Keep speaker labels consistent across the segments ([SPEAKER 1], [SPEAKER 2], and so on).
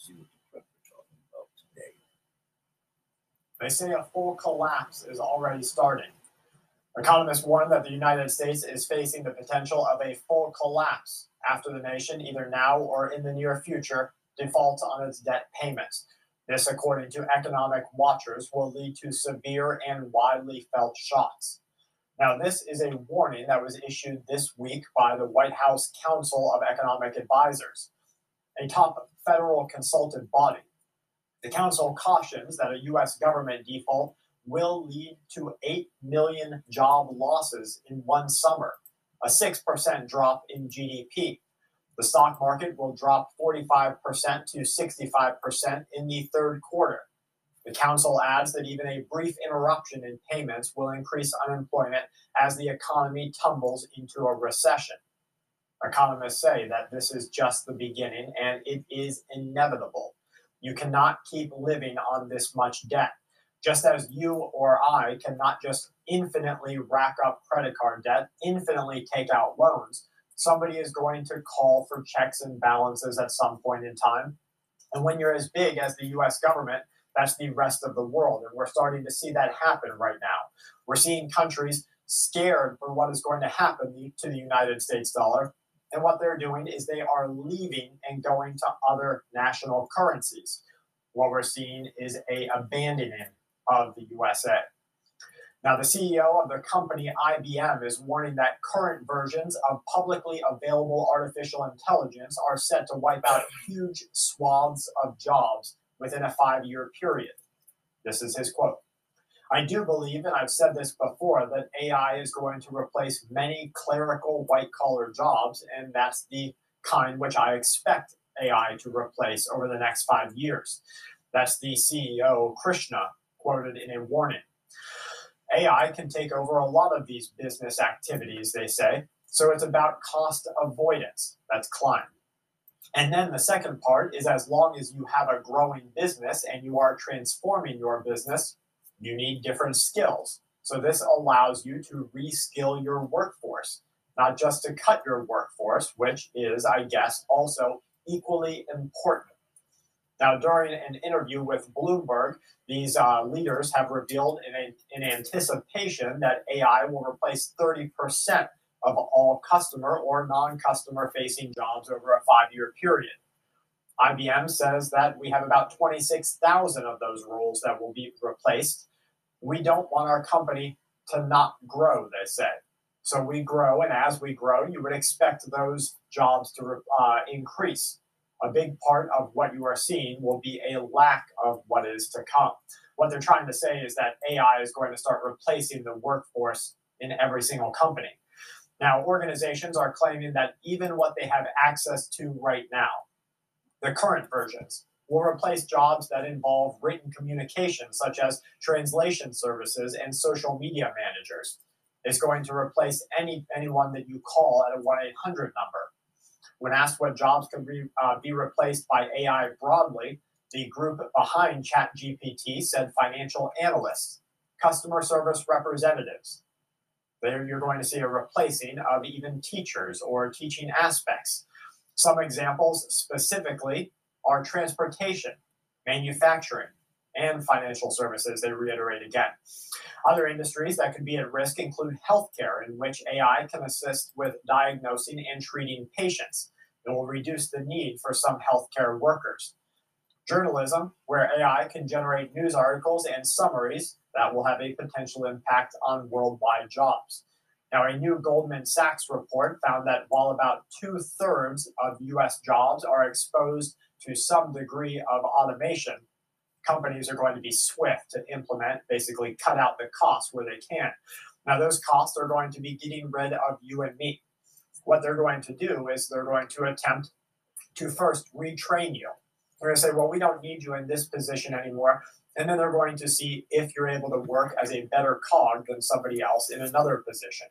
[SPEAKER 1] see what the prep are talking about today.
[SPEAKER 2] They say a full collapse is already starting. Economists warn that the United States is facing the potential of a full collapse after the nation, either now or in the near future, defaults on its debt payments. This, according to economic watchers, will lead to severe and widely felt shocks. Now, this is a warning that was issued this week by the White House Council of Economic Advisors, a top federal consultant body. The council cautions that a U.S. government default will lead to 8 million job losses in one summer, a 6% drop in GDP. The stock market will drop 45% to 65% in the third quarter. The council adds that even a brief interruption in payments will increase unemployment as the economy tumbles into a recession. Economists say that this is just the beginning and it is inevitable. You cannot keep living on this much debt. Just as you or I cannot just infinitely rack up credit card debt, infinitely take out loans, somebody is going to call for checks and balances at some point in time. And when you're as big as the US government, that's the rest of the world. And we're starting to see that happen right now. We're seeing countries scared for what is going to happen to the United States dollar. And what they're doing is they are leaving and going to other national currencies. What we're seeing is a abandoning of the USA. Now, the CEO of the company IBM is warning that current versions of publicly available artificial intelligence are set to wipe out huge swaths of jobs within a five year period. This is his quote. I do believe, and I've said this before, that AI is going to replace many clerical white collar jobs, and that's the kind which I expect AI to replace over the next five years. That's the CEO, Krishna, quoted in a warning. AI can take over a lot of these business activities, they say, so it's about cost avoidance. That's Klein. And then the second part is as long as you have a growing business and you are transforming your business, you need different skills. So this allows you to reskill your workforce, not just to cut your workforce, which is, I guess, also equally important. Now, during an interview with Bloomberg, these uh, leaders have revealed in, a, in anticipation that AI will replace 30% of all customer or non customer facing jobs over a five year period. IBM says that we have about 26,000 of those roles that will be replaced. We don't want our company to not grow, they say. So we grow, and as we grow, you would expect those jobs to uh, increase. A big part of what you are seeing will be a lack of what is to come. What they're trying to say is that AI is going to start replacing the workforce in every single company. Now, organizations are claiming that even what they have access to right now, the current versions, will replace jobs that involve written communication, such as translation services and social media managers. It's going to replace any anyone that you call at a 1 800 number. When asked what jobs can be, uh, be replaced by AI broadly, the group behind ChatGPT said financial analysts, customer service representatives, there you're going to see a replacing of even teachers or teaching aspects. Some examples specifically are transportation, manufacturing, and financial services, they reiterate again. Other industries that could be at risk include healthcare, in which AI can assist with diagnosing and treating patients. It will reduce the need for some healthcare workers. Journalism, where AI can generate news articles and summaries that will have a potential impact on worldwide jobs. Now, a new Goldman Sachs report found that while about two thirds of US jobs are exposed to some degree of automation, companies are going to be swift to implement, basically cut out the costs where they can. Now, those costs are going to be getting rid of you and me. What they're going to do is they're going to attempt to first retrain you. They're going to say, well, we don't need you in this position anymore. And then they're going to see if you're able to work as a better cog than somebody else in another position.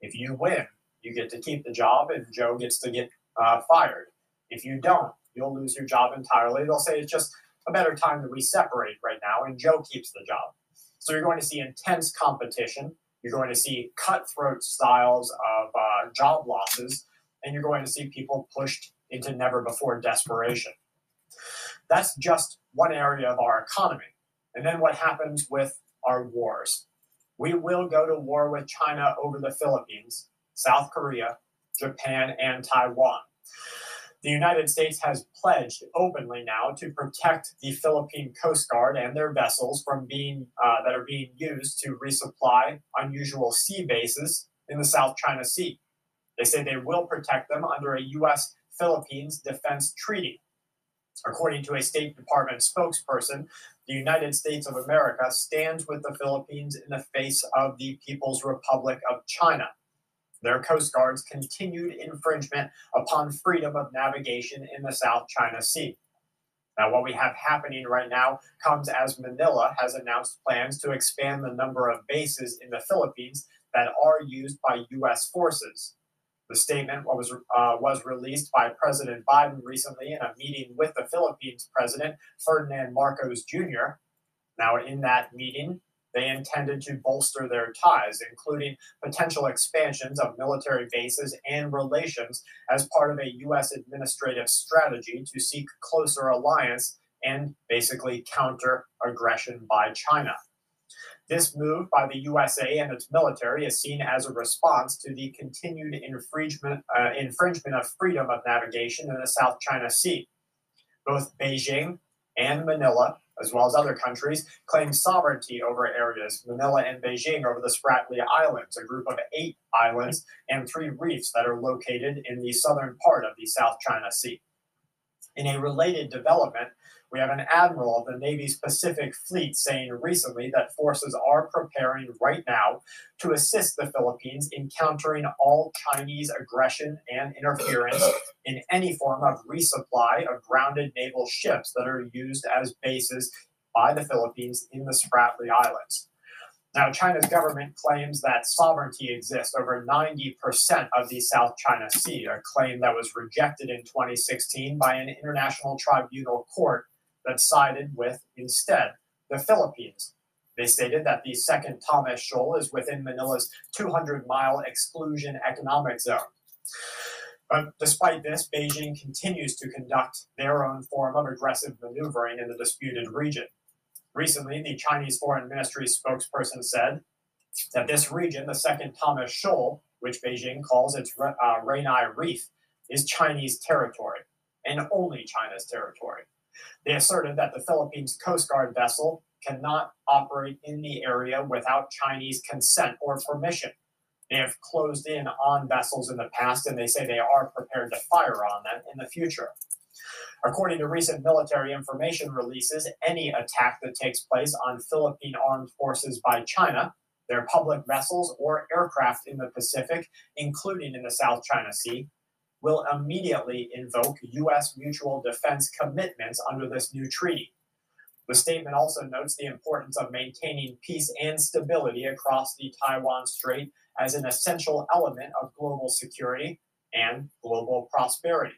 [SPEAKER 2] If you win, you get to keep the job and Joe gets to get uh, fired. If you don't, you'll lose your job entirely. They'll say it's just a better time that we separate right now and Joe keeps the job. So you're going to see intense competition. You're going to see cutthroat styles of uh, job losses, and you're going to see people pushed into never before desperation. That's just one area of our economy. And then what happens with our wars? We will go to war with China over the Philippines, South Korea, Japan, and Taiwan. The United States has pledged openly now to protect the Philippine Coast Guard and their vessels from being uh, that are being used to resupply unusual sea bases in the South China Sea. They say they will protect them under a U.S. Philippines Defense Treaty. According to a State Department spokesperson, the United States of America stands with the Philippines in the face of the People's Republic of China. Their Coast Guard's continued infringement upon freedom of navigation in the South China Sea. Now, what we have happening right now comes as Manila has announced plans to expand the number of bases in the Philippines that are used by U.S. forces. The statement was, uh, was released by President Biden recently in a meeting with the Philippines President Ferdinand Marcos Jr. Now, in that meeting, they intended to bolster their ties, including potential expansions of military bases and relations as part of a U.S. administrative strategy to seek closer alliance and basically counter aggression by China. This move by the USA and its military is seen as a response to the continued infringement, uh, infringement of freedom of navigation in the South China Sea. Both Beijing and Manila as well as other countries, claim sovereignty over areas, Manila and Beijing over the Spratly Islands, a group of eight islands and three reefs that are located in the southern part of the South China Sea. In a related development, we have an admiral of the Navy's Pacific Fleet saying recently that forces are preparing right now to assist the Philippines in countering all Chinese aggression and interference in any form of resupply of grounded naval ships that are used as bases by the Philippines in the Spratly Islands. Now, China's government claims that sovereignty exists over 90% of the South China Sea, a claim that was rejected in 2016 by an international tribunal court that sided with, instead, the Philippines. They stated that the second Thomas Shoal is within Manila's 200 mile exclusion economic zone. But despite this, Beijing continues to conduct their own form of aggressive maneuvering in the disputed region. Recently, the Chinese Foreign Ministry spokesperson said that this region, the second Thomas Shoal, which Beijing calls its uh, Ren'ai Reef, is Chinese territory and only China's territory. They asserted that the Philippines Coast Guard vessel cannot operate in the area without Chinese consent or permission. They have closed in on vessels in the past, and they say they are prepared to fire on them in the future. According to recent military information releases, any attack that takes place on Philippine armed forces by China, their public vessels or aircraft in the Pacific, including in the South China Sea, will immediately invoke U.S. mutual defense commitments under this new treaty. The statement also notes the importance of maintaining peace and stability across the Taiwan Strait as an essential element of global security and global prosperity.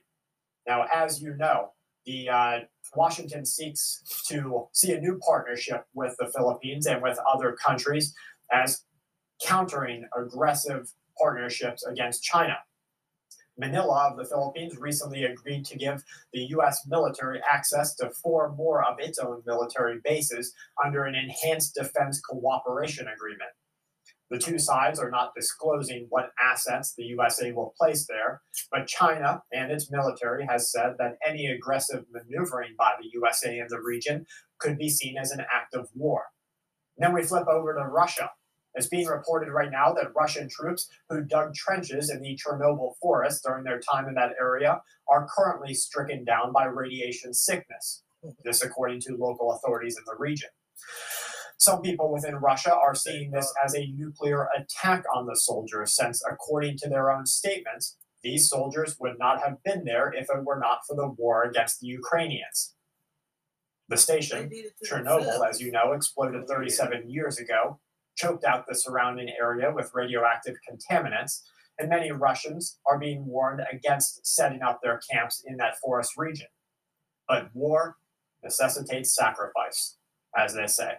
[SPEAKER 2] Now, as you know, the uh, Washington seeks to see a new partnership with the Philippines and with other countries as countering aggressive partnerships against China. Manila of the Philippines recently agreed to give the U.S. military access to four more of its own military bases under an enhanced defense cooperation agreement. The two sides are not disclosing what assets the USA will place there, but China and its military has said that any aggressive maneuvering by the USA in the region could be seen as an act of war. Then we flip over to Russia. It's being reported right now that Russian troops who dug trenches in the Chernobyl forest during their time in that area are currently stricken down by radiation sickness. This, according to local authorities in the region. Some people within Russia are seeing this as a nuclear attack on the soldiers, since, according to their own statements, these soldiers would not have been there if it were not for the war against the Ukrainians. The station, Chernobyl, as you know, exploded 37 years ago choked out the surrounding area with radioactive contaminants, and many Russians are being warned against setting up their camps in that forest region. But war necessitates sacrifice, as they say.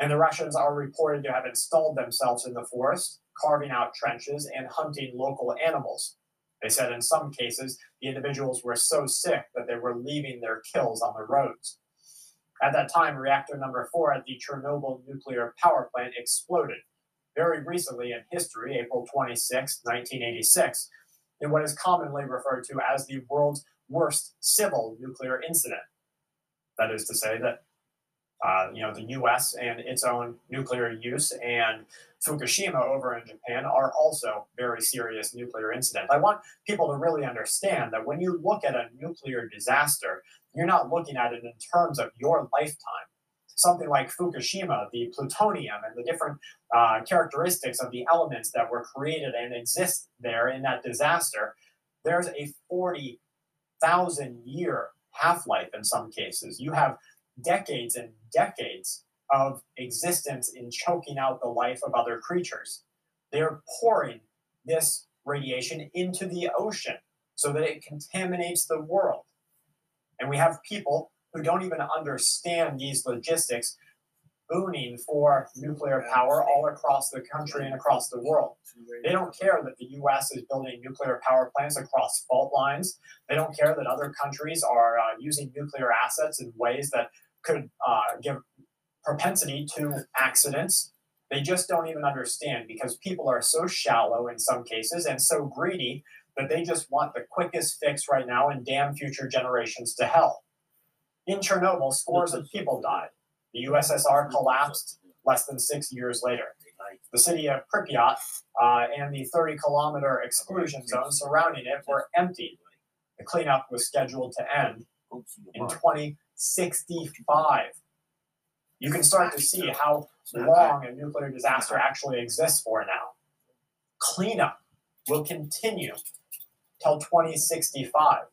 [SPEAKER 2] And the Russians are reported to have installed themselves in the forest, carving out trenches and hunting local animals. They said in some cases, the individuals were so sick that they were leaving their kills on the roads. At that time, reactor number four at the Chernobyl nuclear power plant exploded. Very recently in history, April 26, 1986, in what is commonly referred to as the world's worst civil nuclear incident. That is to say that uh, you know the U.S. and its own nuclear use and Fukushima over in Japan are also very serious nuclear incidents. I want people to really understand that when you look at a nuclear disaster, you're not looking at it in terms of your lifetime. Something like Fukushima, the plutonium and the different uh, characteristics of the elements that were created and exist there in that disaster, there's a 40,000 year half life in some cases. You have decades and decades of existence in choking out the life of other creatures. They're pouring this radiation into the ocean so that it contaminates the world. And we have people who don't even understand these logistics booning for nuclear power all across the country and across the world. They don't care that the US is building nuclear power plants across fault lines. They don't care that other countries are uh, using nuclear assets in ways that could uh, give propensity to accidents. They just don't even understand because people are so shallow in some cases and so greedy that they just want the quickest fix right now and damn future generations to hell. In Chernobyl, scores of people died. The USSR collapsed less than six years later. The city of Pripyat uh, and the 30 kilometer exclusion zone surrounding it were emptied. The cleanup was scheduled to end in 2065. You can start to see how long a nuclear disaster actually exists for now. Cleanup will continue till 2065.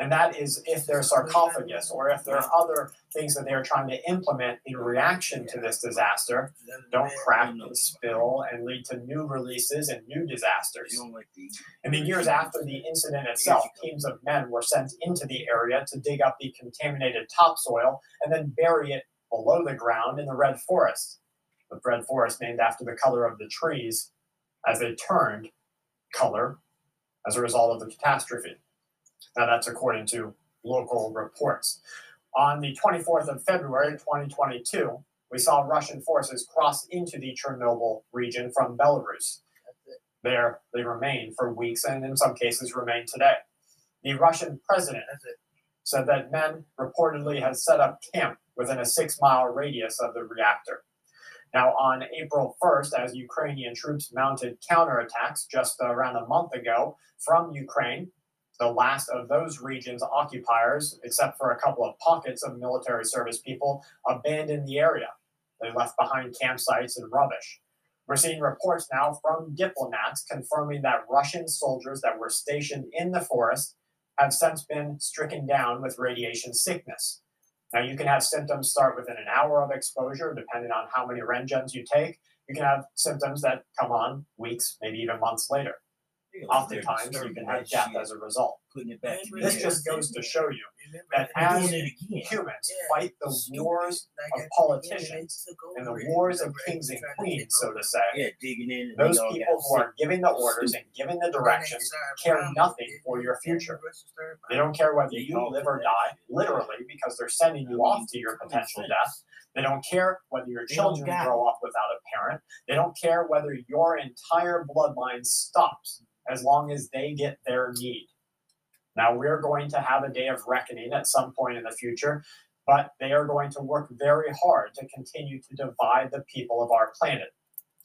[SPEAKER 2] And that is if there's sarcophagus or if there are other things that they are trying to implement in reaction to this disaster don't crack and spill and lead to new releases and new disasters. In the years after the incident itself, teams of men were sent into the area to dig up the contaminated topsoil and then bury it below the ground in the red forest. The red forest named after the color of the trees as they turned color as a result of the catastrophe. Now, that's according to local reports. On the 24th of February 2022, we saw Russian forces cross into the Chernobyl region from Belarus. There, they remained for weeks and in some cases remain today. The Russian president said that men reportedly had set up camp within a six mile radius of the reactor. Now, on April 1st, as Ukrainian troops mounted counterattacks just around a month ago from Ukraine, the last of those region's occupiers, except for a couple of pockets of military service people, abandoned the area. They left behind campsites and rubbish. We're seeing reports now from diplomats confirming that Russian soldiers that were stationed in the forest have since been stricken down with radiation sickness. Now, you can have symptoms start within an hour of exposure, depending on how many roentgens you take. You can have symptoms that come on weeks, maybe even months later. Oftentimes, you can have death as a result.
[SPEAKER 3] Putting it back.
[SPEAKER 2] This just goes to show you that as
[SPEAKER 3] doing it again.
[SPEAKER 2] humans fight the wars of politicians and the wars of kings and queens, so to say,
[SPEAKER 3] Yeah, digging in. and
[SPEAKER 2] those people who are giving the orders and giving the directions care nothing for your future. They don't care whether you live or die, literally, because they're sending you off to your potential death. They don't care whether your children grow up without a parent. They don't care whether your entire bloodline stops as long as they get their need. Now, we're going to have a day of reckoning at some point in the future, but they are going to work very hard to continue to divide the people of our planet.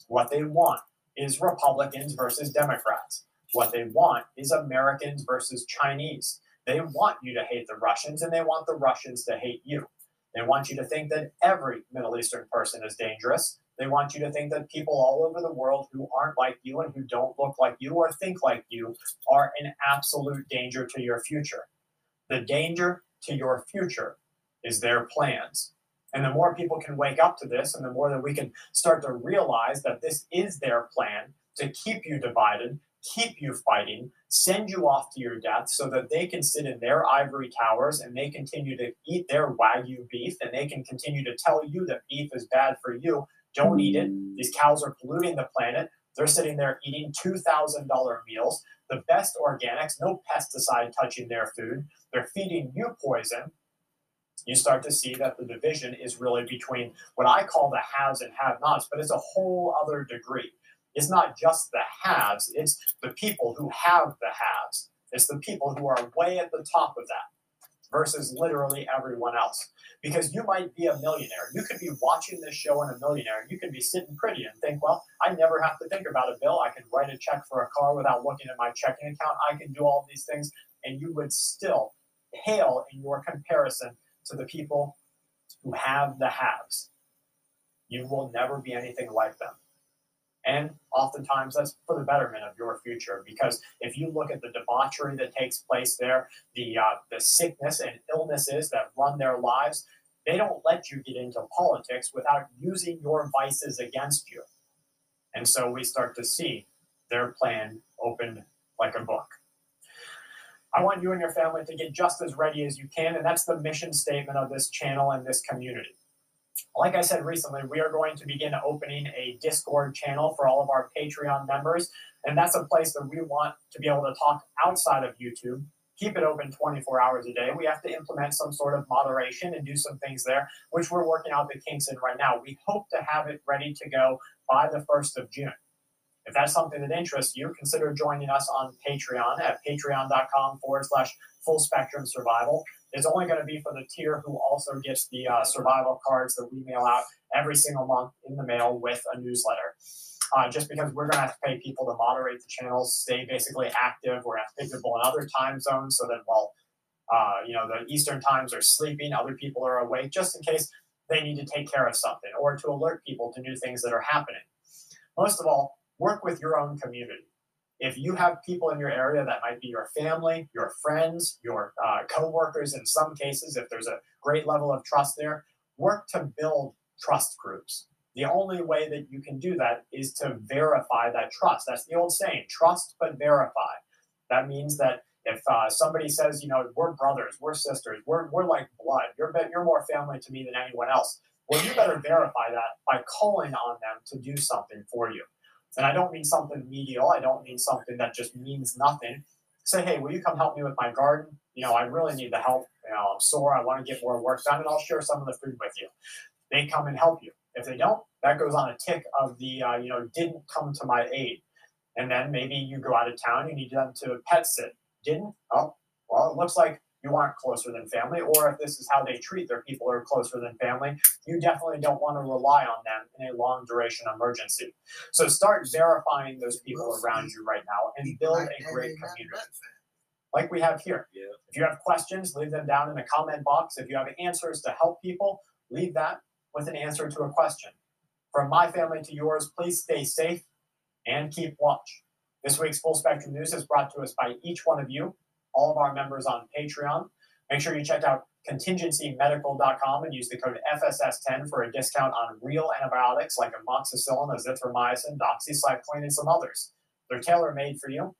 [SPEAKER 2] What they want is Republicans versus Democrats. What they want is Americans versus Chinese. They want you to hate the Russians and they want the Russians to hate you. They want you to think that every Middle Eastern person is dangerous. They want you to think that people all over the world who aren't like you and who don't look like you or think like you are an absolute danger to your future. The danger to your future is their plans. And the more people can wake up to this, and the more that we can start to realize that this is their plan to keep you divided, keep you fighting, send you off to your death so that they can sit in their ivory towers and they continue to eat their wagyu beef and they can continue to tell you that beef is bad for you. Don't eat it. These cows are polluting the planet. They're sitting there eating $2,000 meals. the best organics, no pesticide touching their food. They're feeding you poison. You start to see that the division is really between what I call the haves and have nots, but it's a whole other degree. It's not just the haves, it's the people who have the haves. It's the people who are way at the top of that versus literally everyone else. Because you might be a millionaire. You could be watching this show and a millionaire, you could be sitting pretty and think, well, I never have to think about a bill. I can write a check for a car without looking at my checking account. I can do all these things. And you would still pale in your comparison to the people who have the haves. You will never be anything like them. And oftentimes that's for the betterment of your future. Because if you look at the debauchery that takes place there, the uh, the sickness and illnesses that run their lives, they don't let you get into politics without using your vices against you. And so we start to see their plan opened like a book. I want you and your family to get just as ready as you can, and that's the mission statement of this channel and this community like I said recently, we are going to begin opening a Discord channel for all of our Patreon members. And that's a place that we want to be able to talk outside of YouTube, keep it open 24 hours a day. We have to implement some sort of moderation and do some things there, which we're working out the kinks in right now. We hope to have it ready to go by the 1st of June. If that's something that interests you, consider joining us on Patreon at patreon.com forward slash full spectrum survival is only going to be for the tier who also gets the uh, survival cards that we mail out every single month in the mail with a newsletter. Uh, just because we're going to have to pay people to moderate the channels, stay basically active. We're going to have to people in other time zones so that while uh, you know the Eastern times are sleeping, other people are awake, just in case they need to take care of something or to alert people to new things that are happening. Most of all, work with your own community if you have people in your area that might be your family, your friends, your uh, coworkers, in some cases, if there's a great level of trust there, work to build trust groups. The only way that you can do that is to verify that trust. That's the old saying trust but verify. That means that if uh, somebody says, you know, we're brothers, we're sisters, we're, we're like blood, you're, you're more family to me than anyone else, well, you better verify that by calling on them to do something for you. And I don't mean something medial. I don't mean something that just means nothing. Say, hey, will you come help me with my garden? You know, I really need the help. You know, I'm sore. I want to get more work done, and I'll share some of the food with you. They come and help you. If they don't, that goes on a tick of the, uh, you know, didn't come to my aid. And then maybe you go out of town, you need them to pet sit. Didn't? Oh, well, it looks like you aren't closer than family, or if this is how they treat their people who are closer than family, you definitely don't want to rely on them in a long duration emergency. So start verifying those people around you right now and build a great community. Like we have here. If you have questions, leave them down in the comment box. If you have answers to help people, leave that with an answer to a question. From my family to yours, please stay safe and keep watch. This week's Full Spectrum News is brought to us by each one of you all of our members on Patreon. Make sure you check out contingencymedical.com and use the code FSS10 for a discount on real antibiotics like amoxicillin, azithromycin, doxycycline, and some others. They're tailor made for you.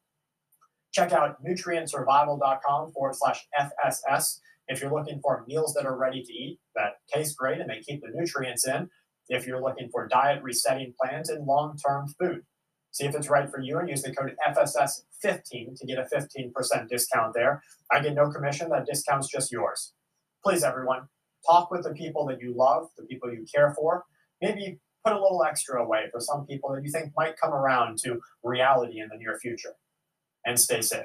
[SPEAKER 2] Check out nutrientsurvival.com forward slash FSS if you're looking for meals that are ready to eat that taste great and they keep the nutrients in. If you're looking for diet resetting plans and long term food. See if it's right for you and use the code FSS15 to get a 15% discount there. I get no commission, that discount's just yours. Please, everyone, talk with the people that you love, the people you care for. Maybe put a little extra away for some people that you think might come around to reality in the near future. And stay safe.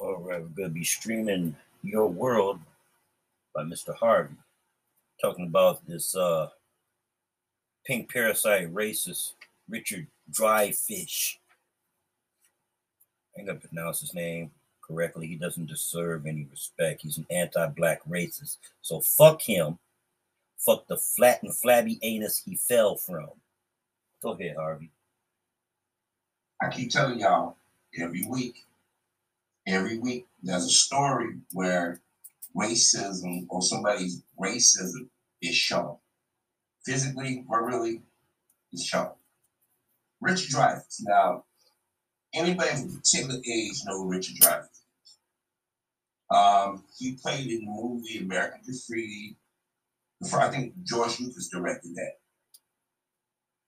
[SPEAKER 1] Right, we're going to be streaming Your World by Mr. Harvey. Talking about this uh, pink parasite racist Richard Dryfish. I ain't going to pronounce his name correctly. He doesn't deserve any respect. He's an anti black racist. So fuck him. Fuck the flat and flabby anus he fell from. Go ahead, Harvey.
[SPEAKER 3] I keep telling y'all every week every week there's a story where racism or somebody's racism is shown. Physically, verbally, is shown. Richard Dreyfuss. Now, anybody of a particular age know Richard Dreyfuss. Um, he played in the movie American Graffiti. Before I think George Lucas directed that.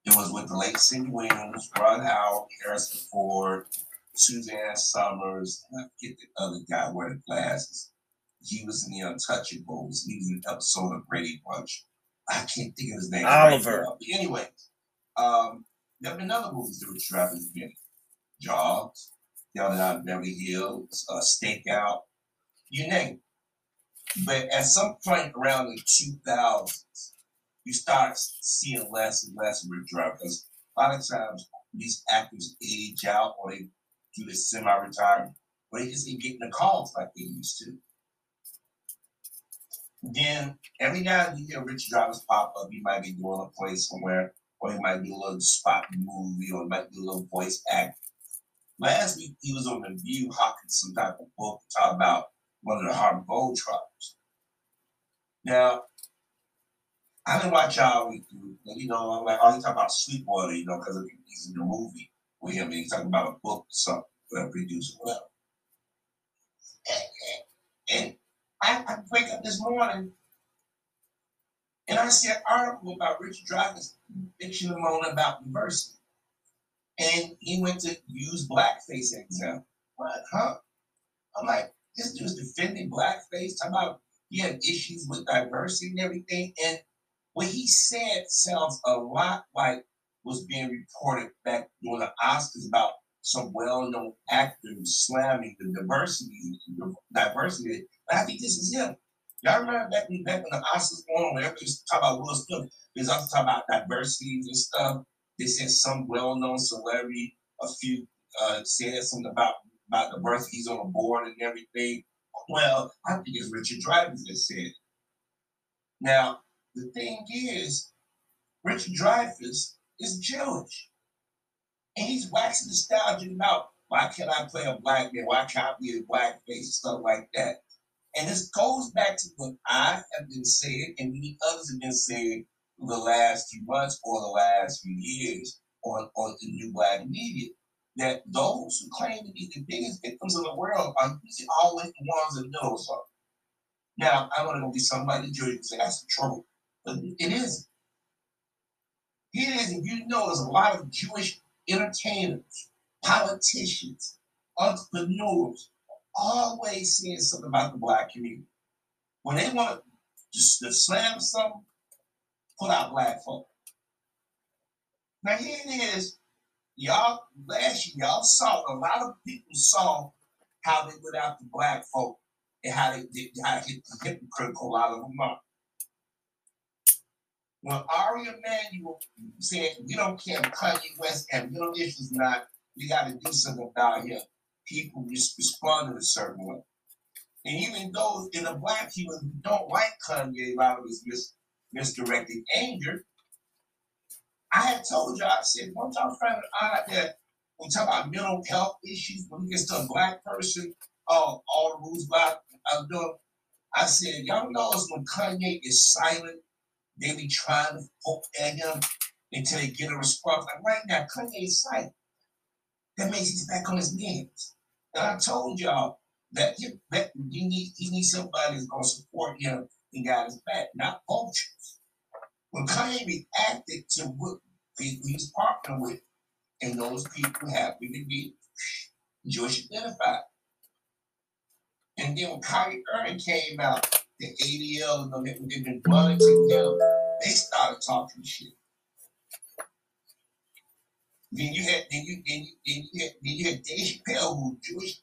[SPEAKER 3] It was with the late Cindy Williams, Ron Howard, Harrison Ford, Suzanne Somers, and I forget the other guy wearing glasses. He was in the Untouchables. He was in an episode of Brady Bunch. I can't think of his name.
[SPEAKER 1] Oliver.
[SPEAKER 3] Right anyway, um, there have been other movies that were been in. Jaws, Down in Beverly Hills, uh, Stakeout, you name it. But at some point around the 2000s, you start seeing less and less of Rick Drive because a lot of times these actors age out or they do this semi-retirement, but just ain't getting the calls like they used to. Then every now and then you hear Richard Dreyfuss pop up. He might be doing a play somewhere, or he might do a little spot movie, or he might do a little voice act. Last week he was on the View hawking some type of book talk about one of the Harlem Globetrotters. Now, I didn't watch y'all week you know, like, oh, he talking about Sweetwater, you know, because he's in the movie him, and he's talking about a book or something, whatever produced well. And, I, I wake up this morning and I see an article about Richard bitching and moaning about diversity. And he went to use blackface example. What, huh? I'm like, this dude's defending blackface, talking about he had issues with diversity and everything. And what he said sounds a lot like was being reported back during the Oscars about some well-known actors slamming the diversity, the diversity. But I think this is him. Y'all remember back when, back when the Oscars going on, everybody was talking about Will Smith. They was also talking about diversity and stuff. They said some well-known celebrity, a few uh, said something about about the birth he's on a board and everything. Well, I think it's Richard Dreyfuss that said. Now, the thing is, Richard Dreyfuss is Jewish. And he's waxing nostalgic about why can't I play a black man? Why can't I be a black face? Stuff like that. And this goes back to what I have been saying and many others have been saying for the last few months or the last few years on, on the new black media. That those who claim to be the biggest victims in the world are usually always the ones that know something. Now, I want to be somebody Jersey say that's the trouble, but it isn't. It is, if you know, there's a lot of Jewish entertainers, politicians, entrepreneurs, always saying something about the black community. When they want to just to slam something, put out black folk. Now here it is. Y'all last year, y'all saw a lot of people saw how they went after black folk and how they how they hit the hypocritical a lot of them up. When Ari Emanuel said we don't care if Kanye West and middle issues not, we got to do something about here. People just responded a certain way. And even those in the black people who don't like Kanye out of his mis- misdirected anger, I had told you, I said, one time friend I that we talk about mental health issues, when it gets to a black person, uh, all the rules black I'm doing, I said, y'all notice when Kanye is silent, they be trying to poke at him until they get a response. Like right now, Kanye is silent. That means he's back on his knees. And I told y'all that you, that he need somebody that's gonna support him and got his back, not vultures. When Kanye reacted to what people he's partnering with, and those people happen to be Jewish identified. And then when Kyrie Irving came out, the ADL and them that they've been running together, they started talking shit. Then you had then you then you then you had, then you had Dave Chappelle, who Jewish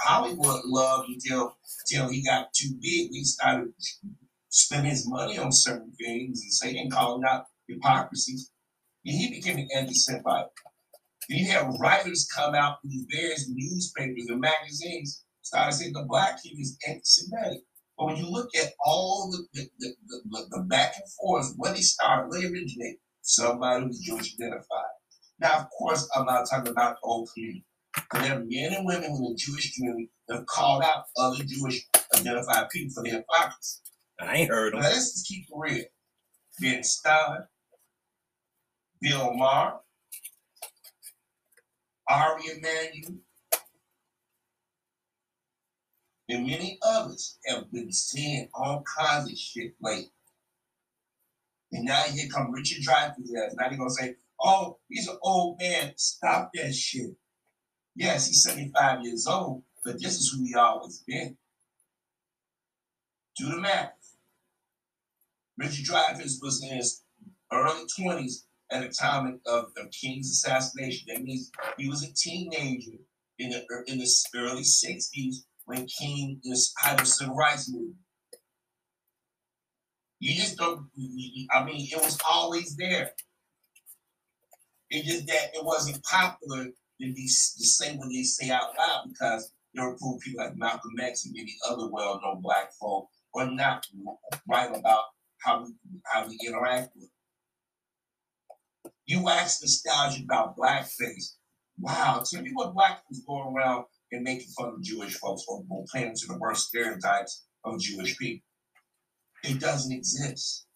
[SPEAKER 3] Hollywood loved until until he got too big. He started spending his money on certain things and saying calling out hypocrisies. And he became an anti-Semite. Then you have writers come out in various newspapers and magazines started saying the black kid is anti-Semitic. But when you look at all the the, the, the, the back and forth, when they started, when they originated, somebody was Jewish identified. Now, of course, I'm not talking about the whole community. There are men and women in the Jewish community that have called out other Jewish identified people for their hypocrisy.
[SPEAKER 1] I ain't heard
[SPEAKER 3] them.
[SPEAKER 1] Now,
[SPEAKER 3] let's just keep it real. Ben Stein, Bill Maher, Ari Emanuel, and many others have been seeing all kinds of shit lately. And now here come Richard Dreyfuss. Now they're gonna say, oh, he's an old man. Stop that shit. Yes, he's 75 years old, but this is who he always been. Do the math. Richard Dreyfuss was in his early 20s at the time of, of King's assassination. That means he was a teenager in the in the early 60s when King was had the civil rights movement. You just don't. I mean, it was always there. It's just that it wasn't popular to be to say what they say out loud because there were people like Malcolm X and many other well-known black folk are not right about how we how we interact with. You ask nostalgia about blackface. Wow, tell me what black was going around and making fun of Jewish folks or, playing to the worst stereotypes of Jewish people. It doesn't exist.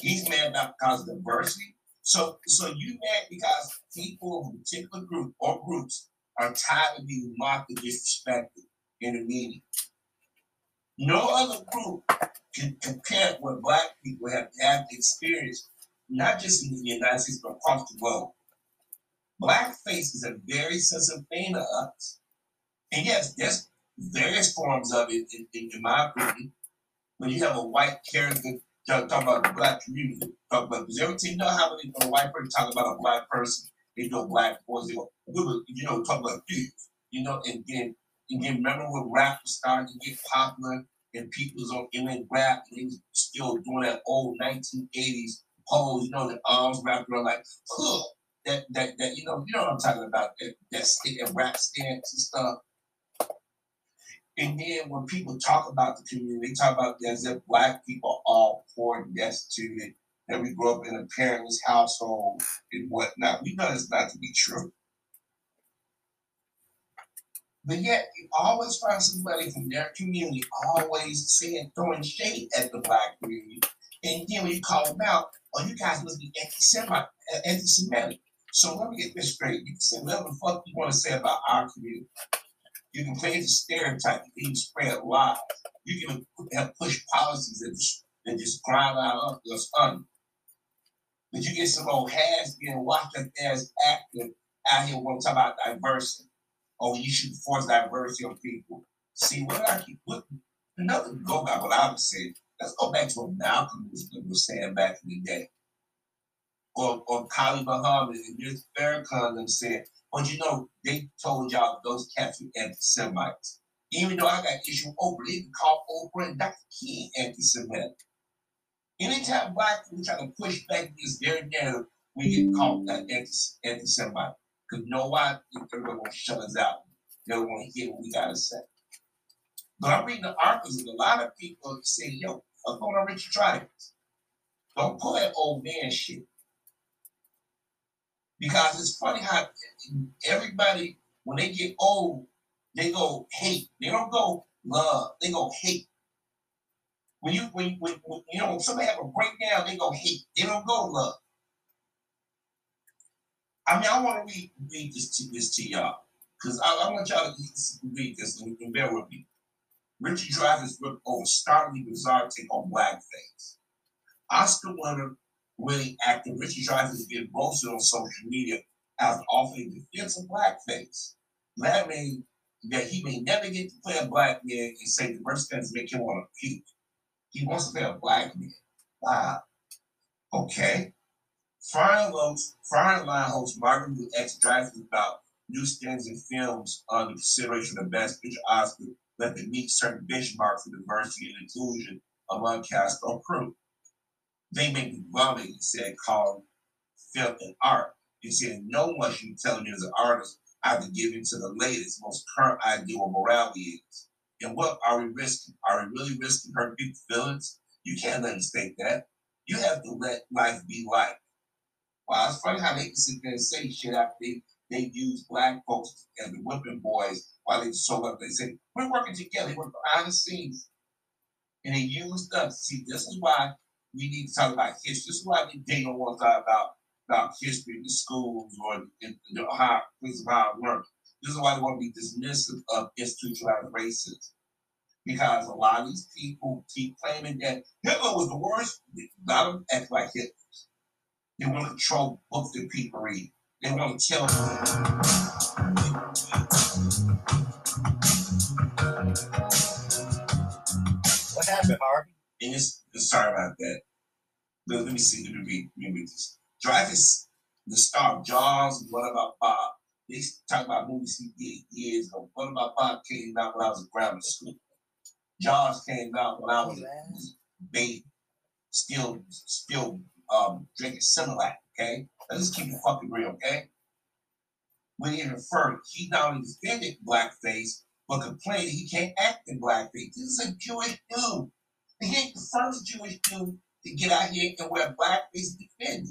[SPEAKER 3] He's mad about because of diversity. So, so you mad because people of a particular group or groups are tired of being mocked and disrespected in the media. No other group can compare what black people have had experienced, not just in the United States, but across the world. Blackface is a very sensitive thing to us. And yes, there's various forms of it, in, in, in my opinion. When you have a white character talk, about the black community, talk about, does everything know how many a white person talk about a black person? They know black boys, they go, you know, talk about dudes, you know, and then, and then remember when rap was starting to get popular and people was on in rap and they was still doing that old 1980s pose, you know, the arms wrapped around like, huh, that, that, that, you know, you know what I'm talking about, that, that, that rap stance and stuff. And then when people talk about the community, they talk about as if black people are all poor and destitute, that we grew up in a parentless household and whatnot. We know that's not to be true. But yet, you always find somebody from their community always saying, throwing shade at the black community. And then when you call them out, oh, you guys must be anti-Semitic. So let me get this straight. You can say whatever the fuck you want to say about our community. You can play the stereotype. You can spread lies. You can have push policies that just, that just grind out us under. But you get some old has being watched as active out here want to talk about diversity. Oh, you should force diversity on people. See what I keep looking. Another go back what I would say. Let's go back to what Malcolm was, was saying back in the day. Or, or Khalid Muhammad and Miss Farrakhan said, but you know, they told y'all those cats were anti-Semites. Even though I got issue Oprah, they call Oprah and Dr. King anti-Semitic. Anytime black people try to push back against their narrative, we get called uh, anti-Semite. Because know why? Everybody want to shut us out. They don't want to hear what we got to say. But I'm reading the articles, and a lot of people say, yo, I'm going on Richard Dreyfuss. Don't pull that old man shit. Because it's funny how everybody, when they get old, they go hate. They don't go love. They go hate. When you when, when, when you know when somebody have a breakdown, they go hate. They don't go love. I mean, I want to read, read this to this to y'all because I, I, want y'all to read this and, bear with me. Richard Dreyfuss book over oh, startling bizarre take on blackface. Oscar winner winning actor Richard Dreyfuss is getting roasted on social media after offering defense of blackface. Lamenting that he may never get to play a black man and say the worst things make him want to puke. He wants to play a black man. Wow. Okay. Foreign host, Firing Line host Margaret X Dreyfuss about newsstands and films under consideration of the Best Picture Oscar that meet certain benchmarks for diversity and inclusion among cast or crew. They make vomit, he said, called film and art. He said, no one should be telling me as an artist I have to give in to the latest, most current idea of morality is. And what are we risking? Are we really risking hurting people's feelings? You can't let them state that. You have to let life be life. Wow, it's funny how they can sit there and say shit after they, they use black folks as the whipping boys while they show up. They say, we're working together, we're behind the scenes. And they used us. See, this is why we need to talk about history. This is why they don't want to talk about about history in the schools or in how how it works. This is why they want to be dismissive of institutionalized racism. Because a lot of these people keep claiming that Hitler was the worst. Of them act like Hitler. They want to control books that people read. They want to tell
[SPEAKER 1] What happened, Harvey?
[SPEAKER 3] And it's sorry about that. Let, let me see. Let me read, let me read this. Dreyfuss, the star of Jaws, What About Bob? They talk about movies he did years ago. What About Bob came out when I was in grammar school. Jaws came out when I was a baby, still, still um, drinking Similac. Okay, let's just keep it fucking real. Okay. When he referred, he not only defended blackface, but complained he can't act in blackface. This is a Jewish dude. He ain't the first Jewish dude to get out here and wear blackface and defend.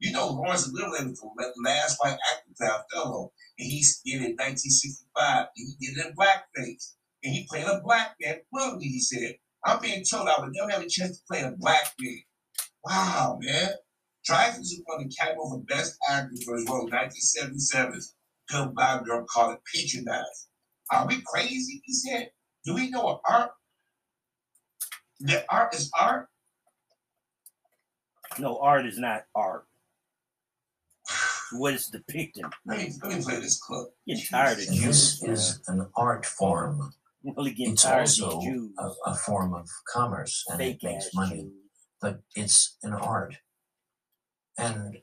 [SPEAKER 3] You know, Laurence Olivier was the last white actor to have fellow, and he did it in 1965, and he did it in blackface. And he played a black man brilliantly, he said. I'm being told I would never have a chance to play a black man. Wow, man. Dreyfuss won the Academy for Best Actor for his role in 1977's Goodbye Girl called it Patronize. Are we crazy? He said. Do we know what art? That art is art?
[SPEAKER 1] No, art is not art. What it's depicting.
[SPEAKER 3] Let me, let me play this clip.
[SPEAKER 1] Getting tired of
[SPEAKER 4] And
[SPEAKER 1] Jews.
[SPEAKER 4] this is an art form.
[SPEAKER 1] Really getting
[SPEAKER 4] It's
[SPEAKER 1] tired
[SPEAKER 4] also
[SPEAKER 1] these Jews.
[SPEAKER 4] a, a form of commerce and
[SPEAKER 1] Fake
[SPEAKER 4] it makes money,
[SPEAKER 1] Jews.
[SPEAKER 4] but it's an art. And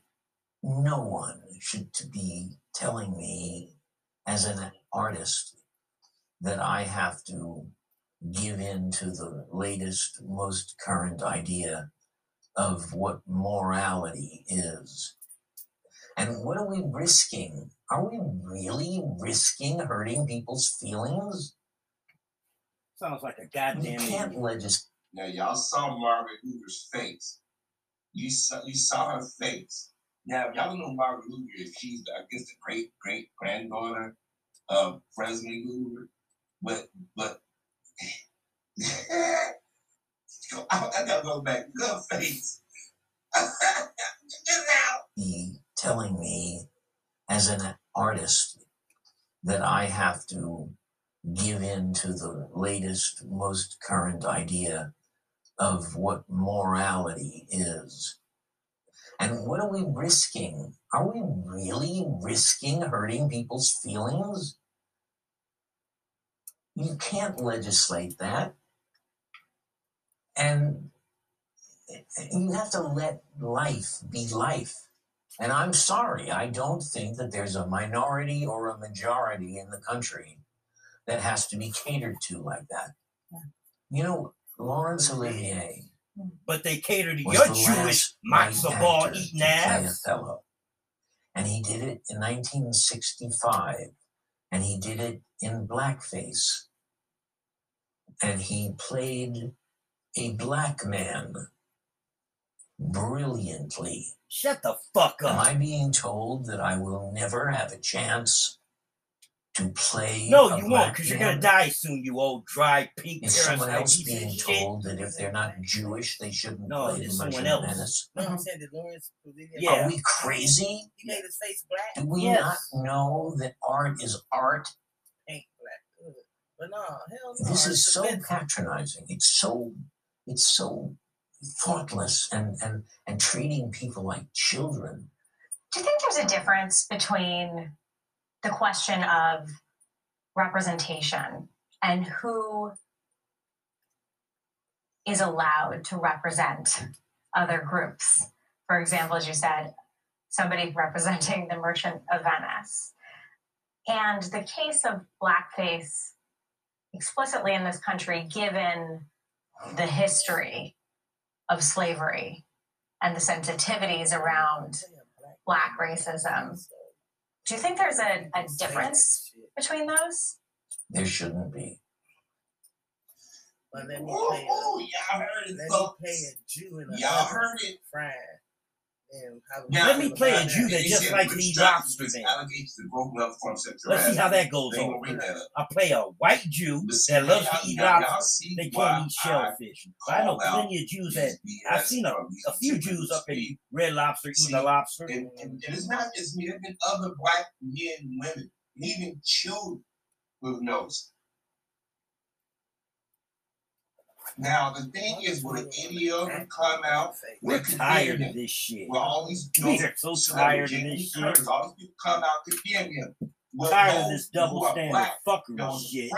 [SPEAKER 4] no one should to be telling me as an artist that I have to give in to the latest, most current idea of what morality is. And what are we risking? Are we really risking hurting people's feelings?
[SPEAKER 1] Sounds like a
[SPEAKER 4] You
[SPEAKER 1] goddamn
[SPEAKER 4] can't
[SPEAKER 1] idiot.
[SPEAKER 4] legislate.
[SPEAKER 3] Now y'all saw Margaret Hoover's face. You saw you saw her face. Now y'all don't know Margaret Hoover if she's I guess the great great granddaughter of President Hoover, but but I, gotta go back. Good face. Get out.
[SPEAKER 4] be telling me as an artist that I have to give in to the latest, most current idea of what morality is. And what are we risking? Are we really risking hurting people's feelings? You can't legislate that. And you have to let life be life. And I'm sorry, I don't think that there's a minority or a majority in the country that has to be catered to like that. You know, Laurence Olivier
[SPEAKER 1] But they cater to your Jewish matzo ball eating ass.
[SPEAKER 4] Othello. And he did it in 1965. And he did it in blackface. And he played a black man brilliantly.
[SPEAKER 1] Shut the fuck up.
[SPEAKER 4] Am
[SPEAKER 1] up.
[SPEAKER 4] I being told that I will never have a chance to play?
[SPEAKER 1] No,
[SPEAKER 4] a
[SPEAKER 1] you won't, because you're gonna die soon, you old dry pink
[SPEAKER 4] Is someone else
[SPEAKER 1] piece of
[SPEAKER 4] being
[SPEAKER 1] shit.
[SPEAKER 4] told that if they're not Jewish, they shouldn't
[SPEAKER 1] No,
[SPEAKER 4] play the
[SPEAKER 1] it's someone
[SPEAKER 4] Merchant
[SPEAKER 1] else.
[SPEAKER 4] Menace?
[SPEAKER 5] No, I'm mm-hmm. saying that Laurence
[SPEAKER 1] Yeah.
[SPEAKER 4] Are we crazy?
[SPEAKER 5] He made his face black,
[SPEAKER 4] Do we
[SPEAKER 1] Yes.
[SPEAKER 4] not know that art is art?
[SPEAKER 5] pink, black. But no, hell no.
[SPEAKER 4] this
[SPEAKER 5] it's
[SPEAKER 4] is so
[SPEAKER 5] offensive.
[SPEAKER 4] patronizing. It's so, it's so thoughtless and and and treating people like children.
[SPEAKER 6] Do you think there's a difference between the question of representation and who is allowed to represent other groups? For example, as you said, somebody representing the Merchant of Venice. And the case of blackface explicitly in this country, given the history of slavery and the sensitivities around black racism. Do you think there's a, a difference between those?
[SPEAKER 4] There shouldn't be.
[SPEAKER 5] But let me
[SPEAKER 3] Ooh,
[SPEAKER 5] play
[SPEAKER 3] ooh,
[SPEAKER 5] a, oh, oh,
[SPEAKER 3] y'all heard it,
[SPEAKER 5] let me
[SPEAKER 3] folks.
[SPEAKER 5] play a Jew in a
[SPEAKER 3] Y'all heard it.
[SPEAKER 5] fried. And how
[SPEAKER 3] Now,
[SPEAKER 1] Let me play a
[SPEAKER 5] how
[SPEAKER 1] Jew that just
[SPEAKER 3] said
[SPEAKER 1] likes to
[SPEAKER 3] Rich
[SPEAKER 1] eat
[SPEAKER 3] Strike
[SPEAKER 1] lobster,
[SPEAKER 3] was
[SPEAKER 1] man.
[SPEAKER 3] Allegations of broken up from sexual
[SPEAKER 1] Let's see how that goes on.
[SPEAKER 3] that.
[SPEAKER 1] I play a white Jew that loves to eat lobster.
[SPEAKER 3] see
[SPEAKER 1] They can't eat shellfish. I know
[SPEAKER 3] call out
[SPEAKER 1] plenty of Jews that I've seen a,
[SPEAKER 3] uh,
[SPEAKER 1] a few Jews up in. Red Lobster
[SPEAKER 3] See,
[SPEAKER 1] eating a lobster.
[SPEAKER 3] And, and, and it's not just me, there have been other black men women, and even children who've noticed. Now, the thing is, will any of them come out?
[SPEAKER 1] We're tired of this shit.
[SPEAKER 3] Well, all these
[SPEAKER 1] We are so tired of this shit.
[SPEAKER 3] All these people come out condemn him. Well,
[SPEAKER 1] Tired of this double standard fuckery
[SPEAKER 3] was
[SPEAKER 1] shit.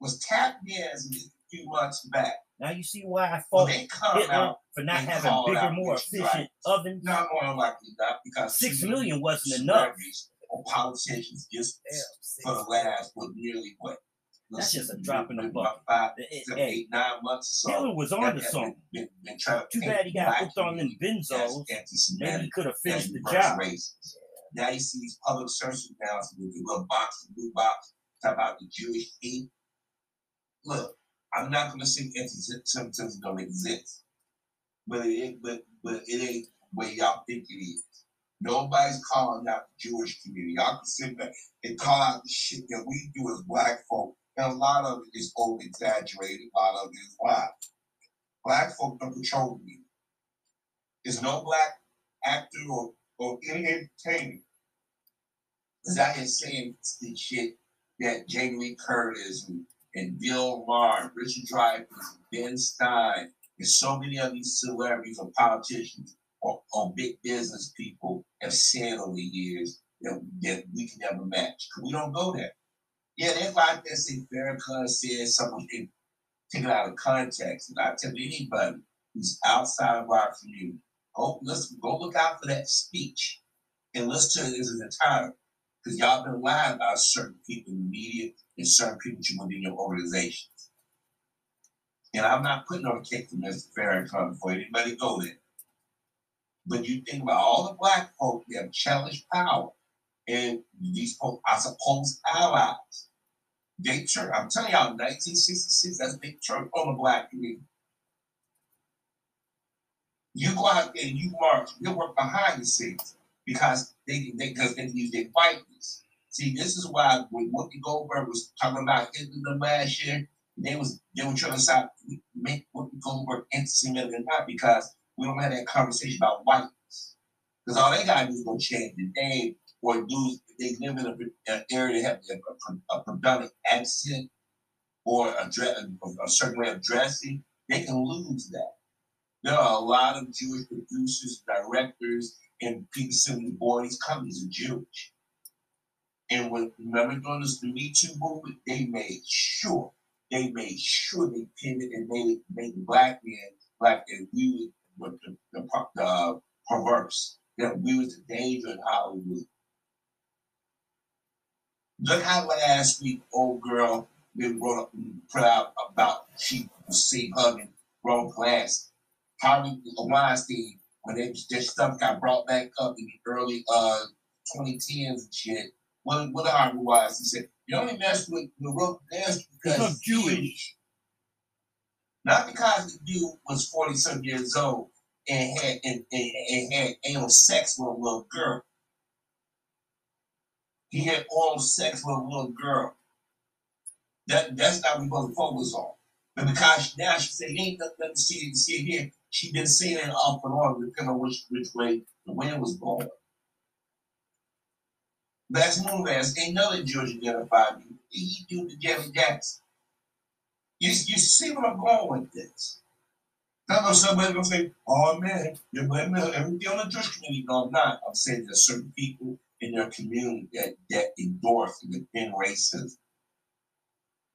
[SPEAKER 3] was tap dancing a few months back.
[SPEAKER 1] Now you see why I
[SPEAKER 3] Well, they come
[SPEAKER 1] Hitler
[SPEAKER 3] out
[SPEAKER 1] for not having bigger, more efficient ovens.
[SPEAKER 3] not more likely not because
[SPEAKER 1] Six million wasn't enough.
[SPEAKER 3] Politicians just for the last what nearly what?
[SPEAKER 1] That's just a drop in the bucket.
[SPEAKER 3] Five, seven, eight, nine months or so.
[SPEAKER 1] Hitler was on
[SPEAKER 3] that
[SPEAKER 1] to something.
[SPEAKER 3] Been, been, been trying to
[SPEAKER 1] Too bad he got hooked on them benzos. Maybe he could have finished the job.
[SPEAKER 3] racist. Now you see these public search announcements with the little box, the blue box, talk about the Jewish hate. Look, I'm not gonna say anti-Semitism don't exist, but it ain't, but but it ain't where y'all think it is. Nobody's calling out the Jewish community. Y'all can sit back and call out the shit that we do as black folk, and a lot of it is over exaggerated. A lot of it is lie. Black folk don't control media. There's no black actor or, or any entertainer is out here saying the shit that Jamie Lee Curtis and, and Bill Maher, Richard Dreyfuss, Ben Stein, and so many of these celebrities or politicians or, or big business people have said over the years that, that we can never match. we don't go there. Yeah, they like that say Farrakhan said something and take it out of context. And I tell anybody who's outside of our community, go let's go look out for that speech and listen to it as an entirety. Because y'all been lying about certain people in the media and certain people within your organizations. And I'm not putting on a cake for Mr. Farrakhan for anybody go there. But you think about all the black folk that have challenged power, and these are supposed allies. They turned, I'm telling y'all, 1966, that's a big turned on the black community. You go out there and you march, you work behind the scenes because they they because they use their whiteness. See, this is why when Whoopi Goldberg was talking about Hitler last year, they was they were trying to stop make Whoopi Goldberg anti-Semitic or not because we don't have that conversation about whiteness. Because all they gotta do is go change the name or lose they live in a, an area that have a, a, predominant accent or a, a, a certain way of dressing, they can lose that. There are a lot of Jewish producers, directors, and people board of these companies are Jewish. And when remember during this the Me Too movement, they made sure they made sure they it and made made black men like that we were the, the, the, the perverse, that we was the danger in Hollywood. Look how last week old girl been brought up and put out about she was seen hugging grown class. Harvey Weinstein, when they, their stuff got brought back up in the early uh 2010s and shit. What what Harvey Weinstein said, you only mess with the rope dance because he's Jewish. Not because the dude was 40 some years old and had and, and, and had anal sex with a little girl. He had oral sex with a little girl. That that's not what we're supposed to focus on. But because now she said he ain't nothing to see, see here, she been saying it off and on, depending on which which way the wind was blowing. Let's move as another Jewish identified me. He do the Jerry Jackson. You, you see what I'm going with this? I know somebody gonna say, "Oh man, you're blaming everything on the Jewish community." No, I'm not. I'm saying there's certain people in their community that that endorse defend racism.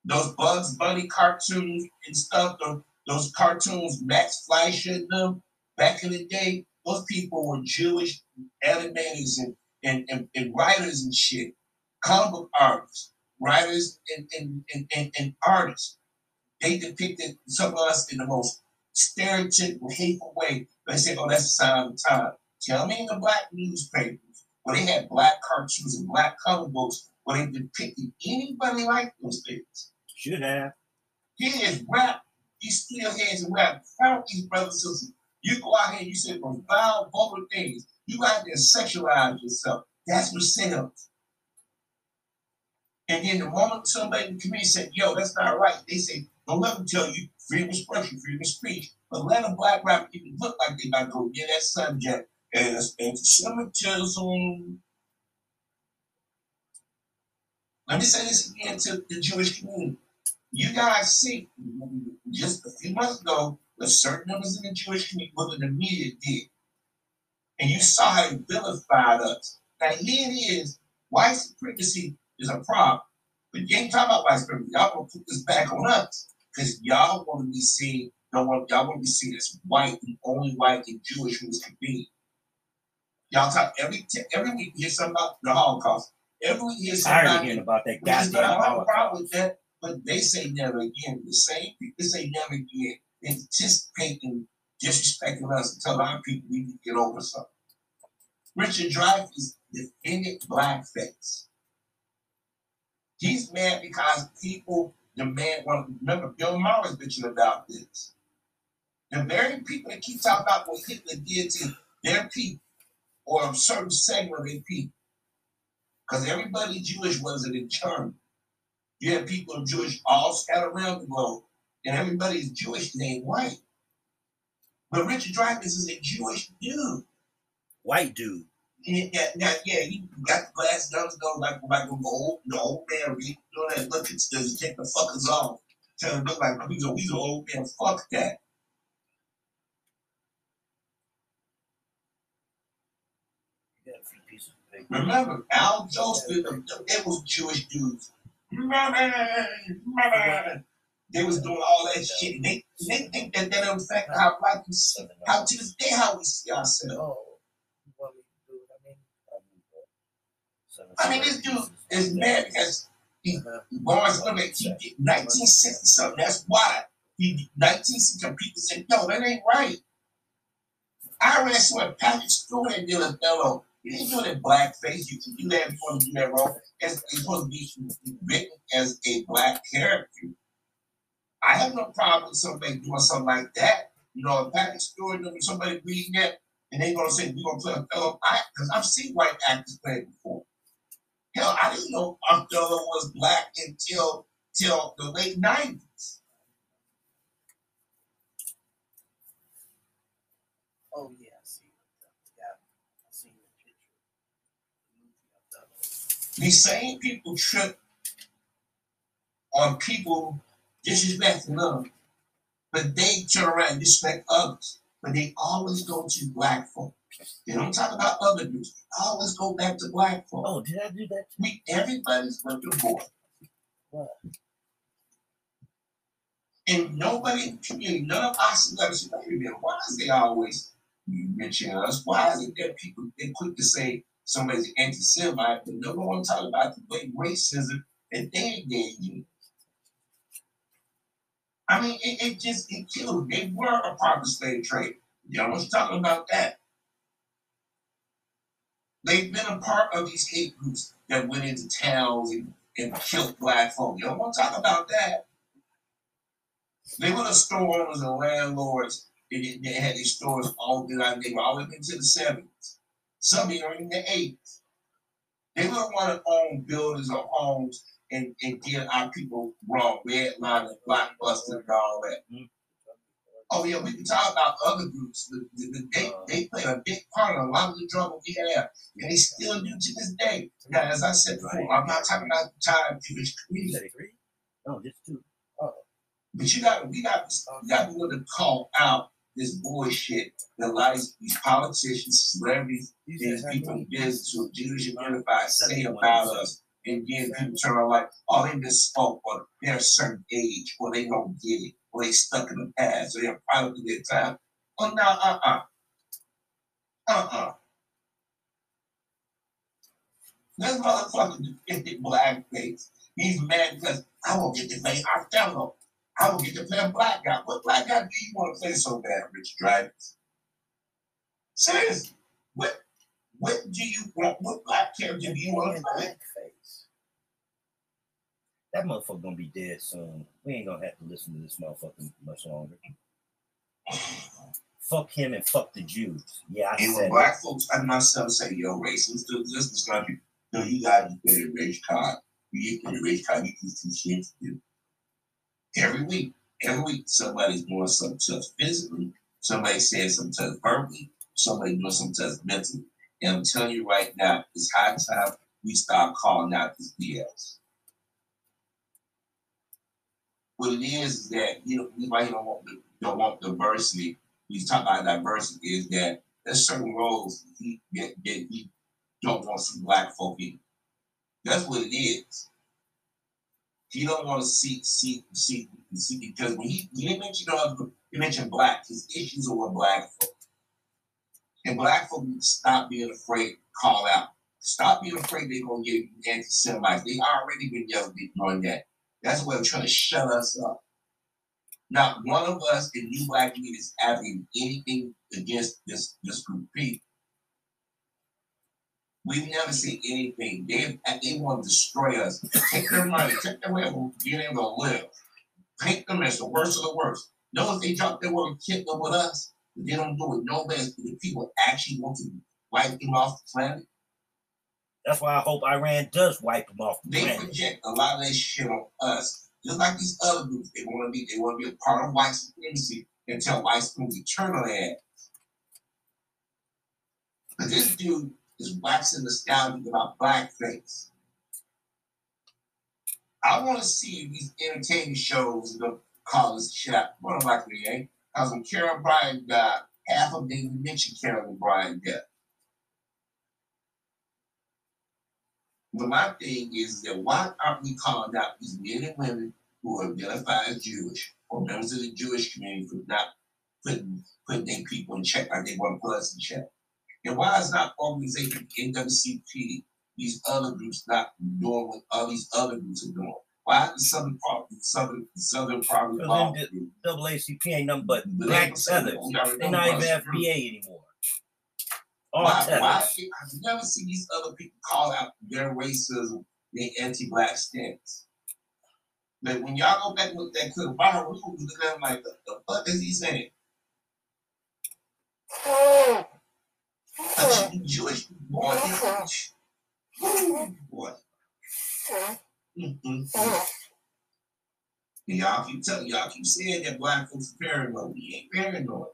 [SPEAKER 3] Those Bugs Bunny cartoons and stuff, those, those cartoons, Max Fleischer and them, back in the day, those people were Jewish animators and, and, and, and writers and shit, comic book artists, writers and, and, and, and, and artists. They depicted some of us in the most stereotypical, hateful way. They said, oh, that's a sign of the time. Tell me in the black newspapers where they had black cartoons and black comic books where they depicted anybody like those things.
[SPEAKER 1] Should have.
[SPEAKER 3] He is rap. These still heads and rap. How these brothers and sisters, You go out here and you say profound, vulgar things. You go out there and sexualize yourself. That's what sells. And then the moment somebody in the community said, yo, that's not right, they say, don't let them tell you freedom of expression, freedom of speech. But let a black rapper even look like they about to go get that subject as anti-Semitism. Let me say this again to the Jewish community. You guys see, just a few months ago, what certain members in the Jewish community, what the media did. And you saw how vilified us. Now here it is, white supremacy is a problem. But you ain't talking about white supremacy. Y'all gonna put this back on us. Because y'all want to be seen, don't want y'all want to be seen as white and only white and Jewish who can be. Y'all talk every t- every week you hear something about the Holocaust. Every week you hear something
[SPEAKER 1] hearing about that goddamn
[SPEAKER 3] don't have a problem with that, but they say never again. The same people say never again. They anticipate and disrespecting us and tell our people we need to get over something. Richard Dreyfuss defended blackface. He's mad because people demand. Well, remember, Bill Maher was bitching about this. The very people that keep talking about what Hitler did to their people or a certain segment of their people, because everybody Jewish wasn't in Germany. You have people Jewish all scattered around the globe, and everybody's Jewish and ain't white. But Richard Dreyfuss is a Jewish dude.
[SPEAKER 1] White dude.
[SPEAKER 3] Yeah, yeah, yeah, he got the glass guns go like like the old the old man read doing that look at does take the fuckers off. Tell him look like he's a he's an old man. Fuck that.
[SPEAKER 1] You got a few pieces of paper.
[SPEAKER 3] Remember, Al Jolson, it was Jewish dudes. They was doing all that shit. They they think that that affect how black we see, how to this day how we see ourselves.
[SPEAKER 5] Oh, you want me to do it?
[SPEAKER 3] I mean, this dude is mad because he Laurence Limit, he did 1960 something. That's why he 1960 people said, "No, that ain't right." I read somewhere Patrick Stewart did Othello. You ain't doing it blackface. You can do that before you do that role. It's, it's supposed to be written as a black character. I have no problem with somebody doing something like that. You know, a Patrick Stewart somebody reading that, and they're gonna say we're gonna play a fellow actor, because I've seen white actors play before. Hell, I didn't know Othello was black until till the late
[SPEAKER 5] '90s.
[SPEAKER 3] These same people trip on people disrespecting them, but they turn around and disrespect others. But they always go to black folk. They don't talk about other groups. They always go back to black folk.
[SPEAKER 1] Oh, did I do that?
[SPEAKER 3] We everybody's looking for it.
[SPEAKER 5] What?
[SPEAKER 3] And nobody in the community, none of ever said, wait a minute, why is they always mention us? Why is it that people they quick to say somebody's anti-Semite, but no one talk about the way racism that they engage you. I mean, it, it just it killed. They were a the slave trade. Y'all was talking about that. They've been a part of these hate groups that went into towns and, and killed black folk. Y'all want to talk about that? They were the store owners and landlords. They, they- had these stores all throughout. They were all into the seventies. Some even in the eighties. They would want to own buildings or homes and, and get our people wrong, redlining, blockbuster, and all that. Oh yeah, we can talk about other groups. but the- the- They they play a big part in a lot of the trouble we have, and they still do to this day. Now, as I said before, I'm not talking about the time Jewish
[SPEAKER 1] You
[SPEAKER 3] community.
[SPEAKER 1] No, just two.
[SPEAKER 3] But you got we got we got to be willing to call out this bullshit that lies these politicians, celebrities, these people in business who are Jewish identified say about us, and then people turn around like, oh, they misspoke, or they're a certain age, or they don't get it, or they stuck in the past, or they're a product of their time. Oh no, uh uh. Uh uh. This motherfucker defended blackface. He's mad because I won't get to play Othello. I will get to play a black guy. What black guy do you want to play so bad, Rich Dreyfuss? Seriously, what what do you want? What black character do you want to play?
[SPEAKER 1] That motherfucker gonna be dead soon. We ain't gonna have to listen to this motherfucker much longer. Fuck him and fuck the Jews. Yeah, I
[SPEAKER 3] And
[SPEAKER 1] said
[SPEAKER 3] when
[SPEAKER 1] it.
[SPEAKER 3] black folks and myself say, yo, racist to this this country, no, you gotta get a rich card. You get a rich card, you do shit to do. Every week, every week, somebody's doing something to us physically, somebody saying something to us verbally, somebody doing something to us mentally. And I'm telling you right now, it's high time we start calling out this BS. What it is is that you know we don't want don't want diversity. We talk about diversity is that there's certain roles that, that he don't want some black folk in. That's what it is. He don't want to see see see see because when he he didn't mention other uh, he mentioned black, his issues are with black folk. And black folk stop being afraid call out. Stop being afraid they're gonna get anti-Semites. They already been yelling doing that. That's why they're trying to shut us up. Not one of us in New Black is advocating anything against this this group of people. We've never seen anything. They they want to destroy us. Take their money, take their way from being able to live. Paint them as the worst of the worst. Notice they drop their word kill them with us, but they don't do it no less. The people actually want to wipe them off the planet.
[SPEAKER 1] That's why I hope Iran does wipe them off the
[SPEAKER 3] They
[SPEAKER 1] planet.
[SPEAKER 3] project a lot of that shit on us. Just like these other groups, they want to be, they want to be a part of white supremacy and tell white supremacy turn on their. But this dude is waxing nostalgic about blackface. I want to see these entertainment shows gonna call this shit out. More than likely, eh? ain't. Because when Carolyn Bryant died, uh, half of them didn't mention Carolyn Bryant death. But my thing is that why aren't we calling out these men and women who identify as Jewish or members of the Jewish community for not putting putting their people in check like they want to put us in check? And why is not organization NWCP, these other groups not doing what all these other groups are doing? Why is the Southern Poverty, Southern Southern Poverty
[SPEAKER 1] Because
[SPEAKER 3] Law
[SPEAKER 1] then
[SPEAKER 3] Group?
[SPEAKER 1] NAACP ain't nothing but
[SPEAKER 3] But
[SPEAKER 1] black
[SPEAKER 3] oh, they
[SPEAKER 1] feathers. They're not even
[SPEAKER 3] about it.
[SPEAKER 1] FBA anymore. All
[SPEAKER 3] Why, why. I've never seen these other people call out their racism, their anti-black stance. But when y'all go back and look at that clip, Byron was looking at them like, the, the fuck is he saying? Oh. Jewish boy, Woo, boy. Mm-mm. And y'all keep telling y'all keep saying that black folks are paranoid. We ain't paranoid.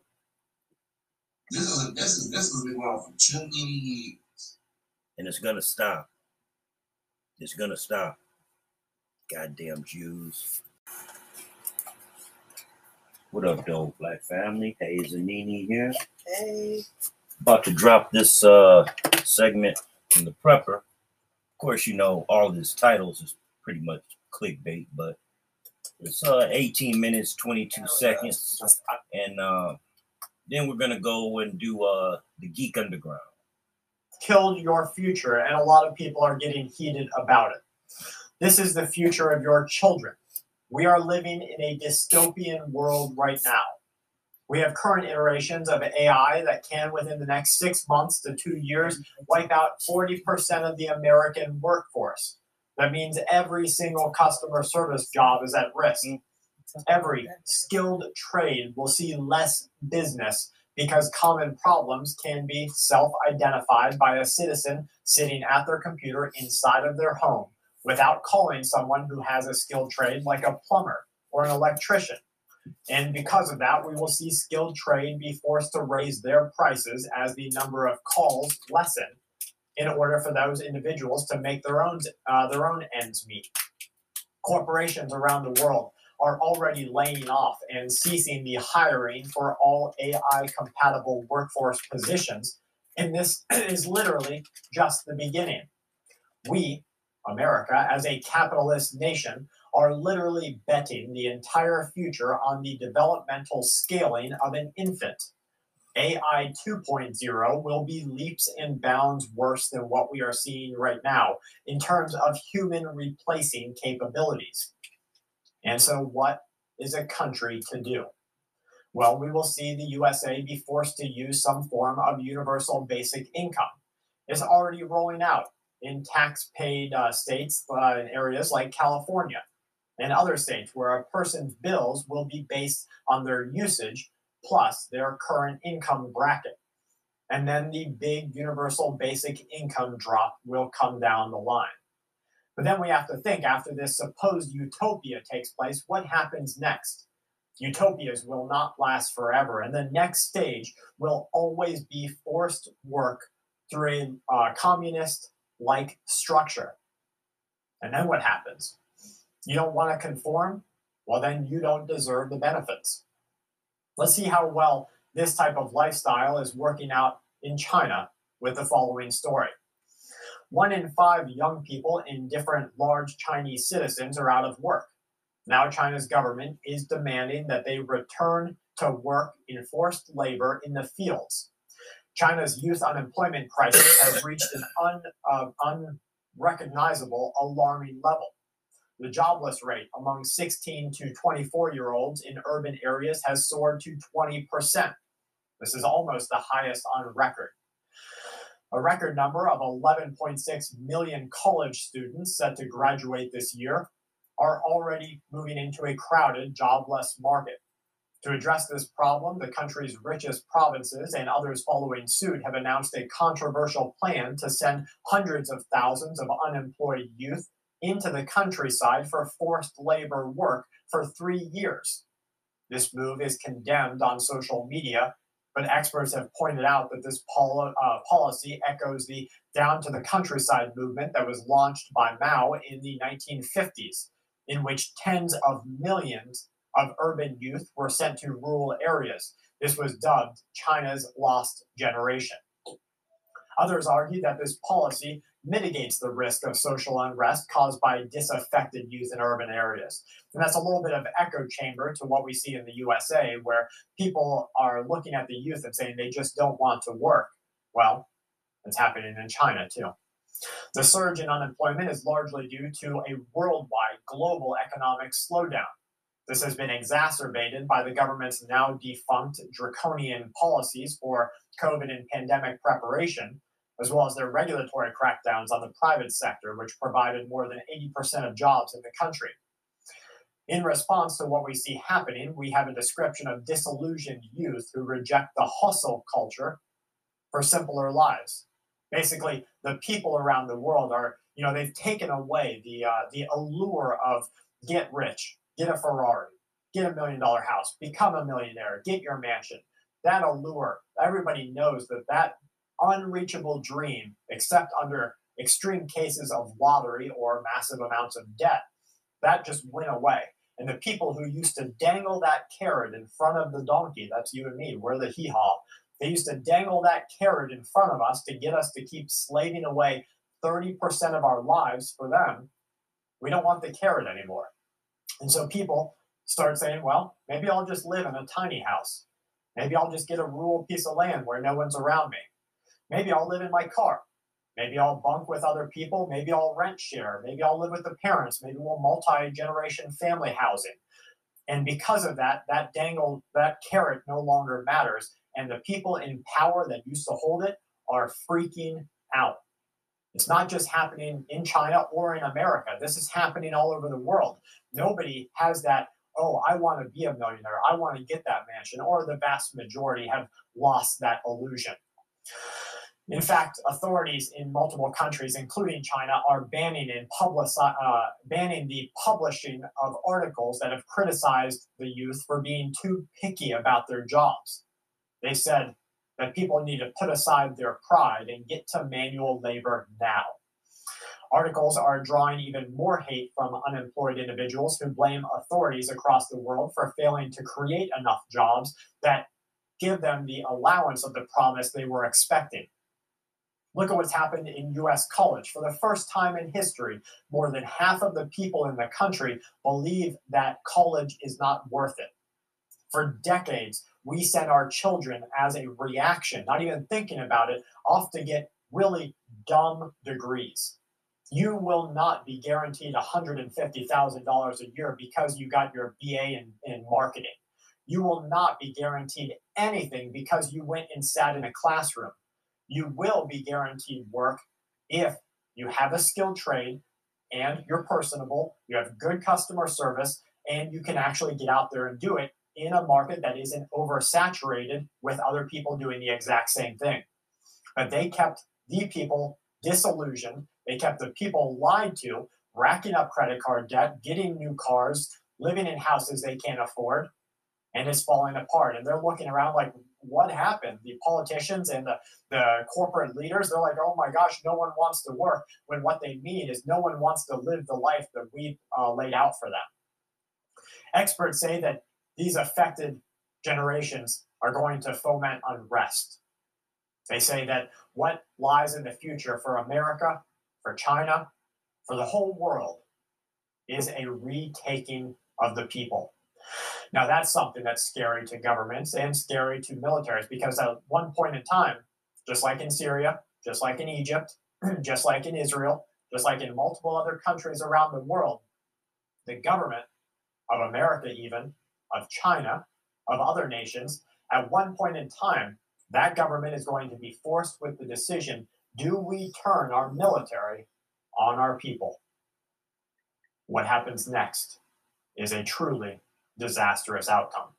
[SPEAKER 3] This is a, this is this has been going on for too many years.
[SPEAKER 1] And it's gonna stop. It's gonna stop. Goddamn Jews. What up, though, Black family? Hey, Zanini here.
[SPEAKER 5] Hey.
[SPEAKER 1] About to drop this uh segment in the prepper. Of course, you know all of titles is pretty much clickbait, but it's uh 18 minutes, 22 seconds, and uh then we're gonna go and do uh the Geek Underground.
[SPEAKER 2] killed your future, and a lot of people are getting heated about it. This is the future of your children. We are living in a dystopian world right now. We have current iterations of AI that can, within the next six months to two years, wipe out 40% of the American workforce. That means every single customer service job is at risk. Mm. Every skilled trade will see less business because common problems can be self identified by a citizen sitting at their computer inside of their home without calling someone who has a skilled trade like a plumber or an electrician. And because of that, we will see skilled trade be forced to raise their prices as the number of calls lessen in order for those individuals to make their own uh, their own ends meet. Corporations around the world are already laying off and ceasing the hiring for all AI compatible workforce positions. And this is literally just the beginning. We, America, as a capitalist nation, are literally betting the entire future on the developmental scaling of an infant. AI 2.0 will be leaps and bounds worse than what we are seeing right now in terms of human replacing capabilities. And so, what is a country to do? Well, we will see the USA be forced to use some form of universal basic income. It's already rolling out in tax paid uh, states uh, areas like California and other states where a person's bills will be based on their usage plus their current income bracket. And then the big universal basic income drop will come down the line. But then we have to think after this supposed utopia takes place, what happens next? Utopias will not last forever. And the next stage will always be forced work through a uh, communist like structure. And then what happens? You don't want to conform? Well, then you don't deserve the benefits. Let's see how well this type of lifestyle is working out in China with the following story. One in five young people in different large Chinese citizens are out of work. Now, China's government is demanding that they return to work in forced labor in the fields. China's youth unemployment crisis has reached an un, uh, unrecognizable, alarming level. The jobless rate among 16 to 24 year olds in urban areas has soared to 20%. This is almost the highest on record. A record number of 11.6 million college students set to graduate this year are already moving into a crowded, jobless market. To address this problem, the country's richest provinces and others following suit have announced a controversial plan to send hundreds of thousands of unemployed youth into the countryside for forced labor work for three years. This move is condemned on social media, but experts have pointed out that this uh, policy echoes the down to the countryside movement that was launched by Mao in the 1950s in which tens of millions of urban youth were sent to rural areas. This was dubbed China's lost generation. Others argue that this policy mitigates the risk of social unrest caused by disaffected youth in urban areas. And that's a little bit of echo chamber to what we see in the USA, where people are looking at the youth and saying they just don't want to work. Well, it's happening in China too. The surge in unemployment is largely due to a worldwide global economic slowdown. This has been exacerbated by the government's now defunct draconian policies for COVID and pandemic preparation, as well as their regulatory crackdowns on the private sector, which provided more than 80% of jobs in the country. In response to what we see happening, we have a description of disillusioned youth who reject the hustle culture for simpler lives basically the people around the world are you know they've taken away the uh, the allure of get rich get a ferrari get a million dollar house become a millionaire get your mansion that allure everybody knows that that unreachable dream except under extreme cases of lottery or massive amounts of debt that just went away and the people who used to dangle that carrot in front of the donkey that's you and me we're the hee-haw they used to dangle that carrot in front of us to get us to keep slaving away 30% of our lives for them. We don't want the carrot anymore. And so people start saying, well, maybe I'll just live in a tiny house. Maybe I'll just get a rural piece of land where no one's around me. Maybe I'll live in my car. Maybe I'll bunk with other people. Maybe I'll rent share. Maybe I'll live with the parents. Maybe we'll multi generation family housing. And because of that, that dangle, that carrot no longer matters and the people in power that used to hold it are freaking out. It's not just happening in China or in America. This is happening all over the world. Nobody has that, oh, I want to be a millionaire. I want to get that mansion. Or the vast majority have lost that illusion. In fact, authorities in multiple countries, including China, are banning and uh, banning the publishing of articles that have criticized the youth for being too picky about their jobs. They said that people need to put aside their pride and get to manual labor now. Articles are drawing even more hate from unemployed individuals who blame authorities across the world for failing to create enough jobs that give them the allowance of the promise they were expecting. Look at what's happened in US college. For the first time in history, more than half of the people in the country believe that college is not worth it. For decades, we sent our children as a reaction, not even thinking about it, off to get really dumb degrees. You will not be guaranteed $150,000 a year because you got your BA in, in marketing. You will not be guaranteed anything because you went and sat in a classroom. You will be guaranteed work if you have a skilled trade and you're personable, you have good customer service, and you can actually get out there and do it in a market that isn't oversaturated with other people doing the exact same thing. But they kept the people disillusioned. They kept the people lied to, racking up credit card debt, getting new cars, living in houses they can't afford, and it's falling apart. And they're looking around like, what happened? The politicians and the, the corporate leaders, they're like, oh my gosh, no one wants to work. When what they mean is no one wants to live the life that we uh, laid out for them. Experts say that these affected generations are going to foment unrest. They say that what lies in the future for America, for China, for the whole world is a retaking of the people. Now, that's something that's scary to governments and scary to militaries because at one point in time, just like in Syria, just like in Egypt, just like in Israel, just like in multiple other countries around the world, the government of America, even of China, of other nations, at one point in time, that government is going to be forced with the decision do we turn our military on our people? What happens next is a truly disastrous outcome.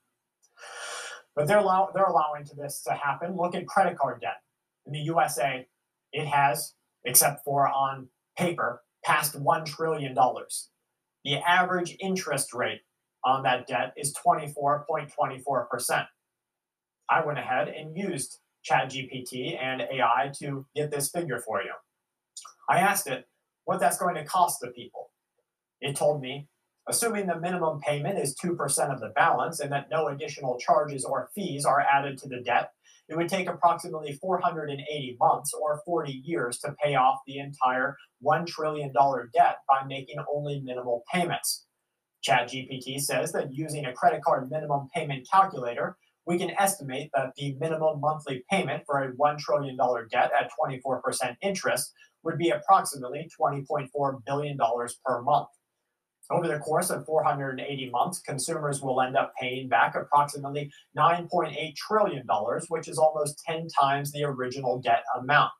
[SPEAKER 2] But they're, allow- they're allowing to this to happen. Look at credit card debt. In the USA, it has, except for on paper, passed $1 trillion. The average interest rate on that debt is 24.24%. I went ahead and used ChatGPT and AI to get this figure for you. I asked it what that's going to cost the people. It told me Assuming the minimum payment is 2% of the balance and that no additional charges or fees are added to the debt, it would take approximately 480 months or 40 years to pay off the entire $1 trillion debt by making only minimal payments. ChatGPT says that using a credit card minimum payment calculator, we can estimate that the minimum monthly payment for a $1 trillion debt at 24% interest would be approximately $20.4 billion per month. Over the course of 480 months, consumers will end up paying back approximately $9.8 trillion, which is almost 10 times the original debt amount.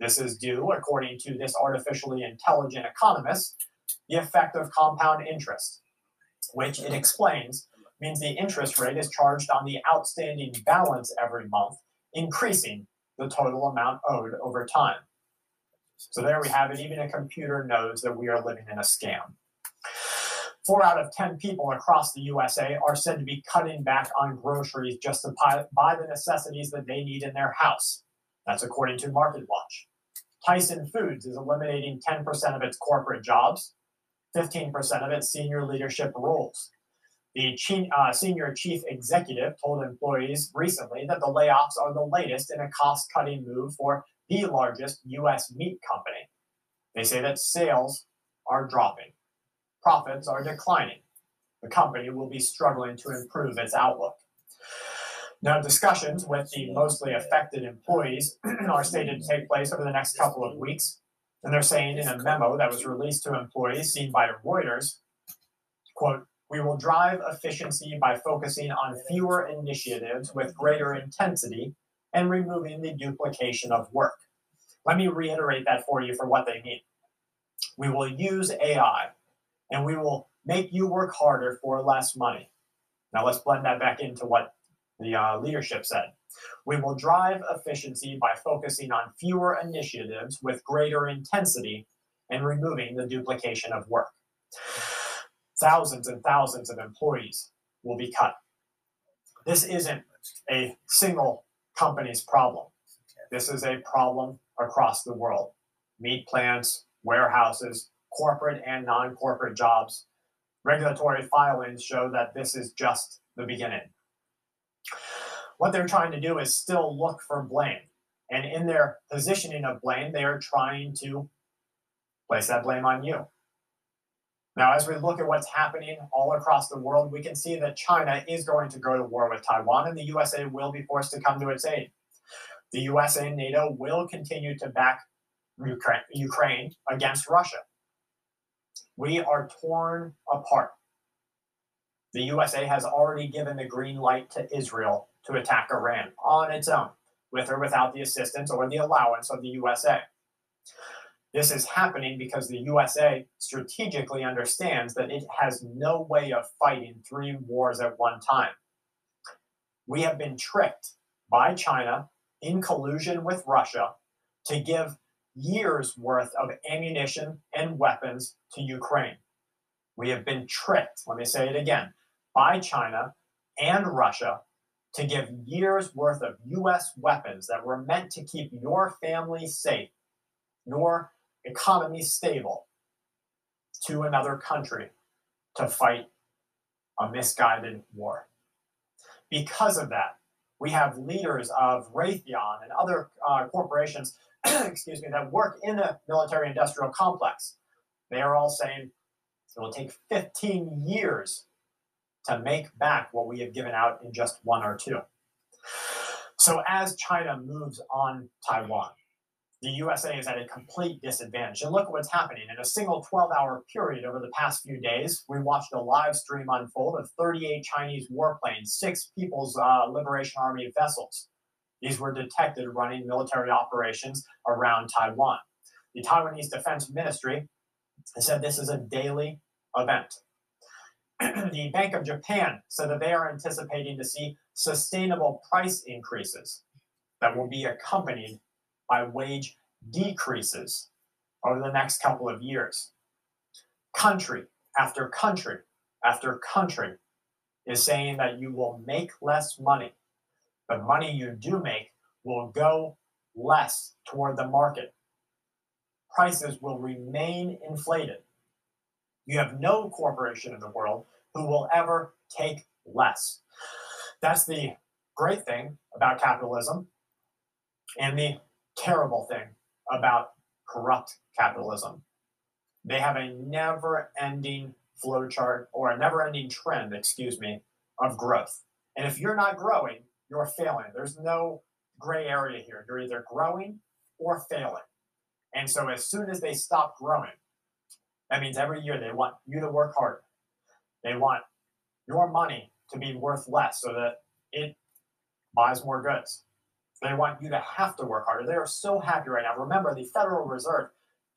[SPEAKER 2] This is due, according to this artificially intelligent economist, the effect of compound interest, which it explains means the interest rate is charged on the outstanding balance every month, increasing the total amount owed over time. So there we have it. Even a computer knows that we are living in a scam. Four out of 10 people across the USA are said to be cutting back on groceries just to buy the necessities that they need in their house. That's according to MarketWatch. Tyson Foods is eliminating 10% of its corporate jobs, 15% of its senior leadership roles. The uh, senior chief executive told employees recently that the layoffs are the latest in a cost cutting move for the largest U.S. meat company. They say that sales are dropping profits are declining. The company will be struggling to improve its outlook. Now, discussions with the mostly affected employees are stated to take place over the next couple of weeks. And they're saying in a memo that was released to employees seen by Reuters, quote, we will drive efficiency by focusing on fewer initiatives with greater intensity and removing the duplication of work. Let me reiterate that for you for what they mean. We will use AI and we will make you work harder for less money. Now let's blend that back into what the uh, leadership said. We will drive efficiency by focusing on fewer initiatives with greater intensity and removing the duplication of work. Thousands and thousands of employees will be cut. This isn't a single company's problem. This is a problem across the world. Meat plants, warehouses, corporate and non corporate jobs. Regulatory filings show that this is just the beginning. What they're trying to do is still look for blame. And in their positioning of blame, they are trying to place that blame on you. Now, as we look at what's happening all across the world, we can see that China is going to go to war with Taiwan, and the USA will be forced to come to its aid. The USA and NATO will continue to back Ukraine against Russia. We are torn apart. The USA has already given the green light to Israel to attack Iran on its own, with or without the assistance or the allowance of the USA. This is happening because the USA strategically understands that it has no way of fighting three wars at one time. We have been tricked by China in collusion with Russia to give years worth of ammunition and weapons to Ukraine. We have been tricked, let me say it again, by China and Russia to give years worth of US weapons that were meant to keep your family safe, your economy stable to another country to fight a misguided war. Because of that, we have leaders of Raytheon and other uh, corporations, excuse me, that work in the military industrial complex. They are all saying it will take 15 years to make back what we have given out in just one or two. So as China moves on Taiwan, the USA is at a complete disadvantage. And look at what's happening. In a single 12 hour period over the past few days, we watched a live stream unfold of 38 Chinese warplanes, six People's uh, Liberation Army vessels. These were detected running military operations around Taiwan. The Taiwanese Defense Ministry said this is a daily event. the Bank of Japan said that they are anticipating to see sustainable price increases that will be accompanied by wage decreases over the next couple of years. Country after country after country is saying that you will make less money. The money you do make will go less toward the market. Prices will remain inflated. You have no corporation in the world who will ever take less. That's the great thing about capitalism and the terrible thing about corrupt capitalism. They have a never ending flowchart or a never ending trend, excuse me, of growth. And if you're not growing, you're failing. There's no gray area here. You're either growing or failing. And so as soon as they stop growing, that means every year they want you to work harder. They want your money to be worth less so that it buys more goods. They want you to have to work harder. They are so happy right now. Remember, the Federal Reserve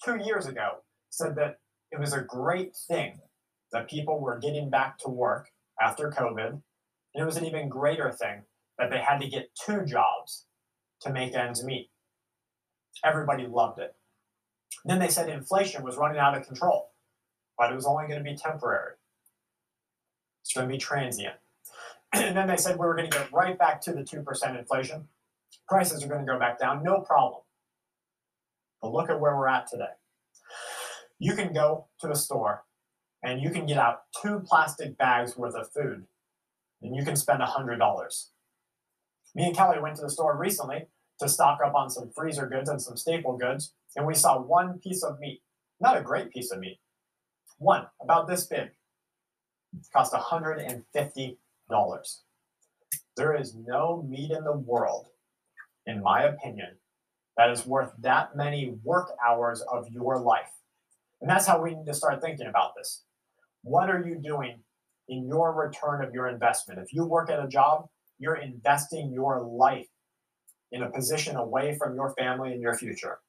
[SPEAKER 2] two years ago said that it was a great thing that people were getting back to work after COVID. And it was an even greater thing that they had to get two jobs to make ends meet. Everybody loved it. Then they said inflation was running out of control, but it was only going to be temporary. It's going to be transient. And then they said we were going to get right back to the 2% inflation prices are going to go back down, no problem. But look at where we're at today. You can go to a store and you can get out two plastic bags worth of food and you can spend $100. Me and Kelly went to the store recently to stock up on some freezer goods and some staple goods, and we saw one piece of meat. Not a great piece of meat. One, about this big. Cost $150. There is no meat in the world in my opinion, that is worth that many work hours of your life. And that's how we need to start thinking about this. What are you doing in your return of your investment? If you work at a job, you're investing your life in a position away from your family and your future,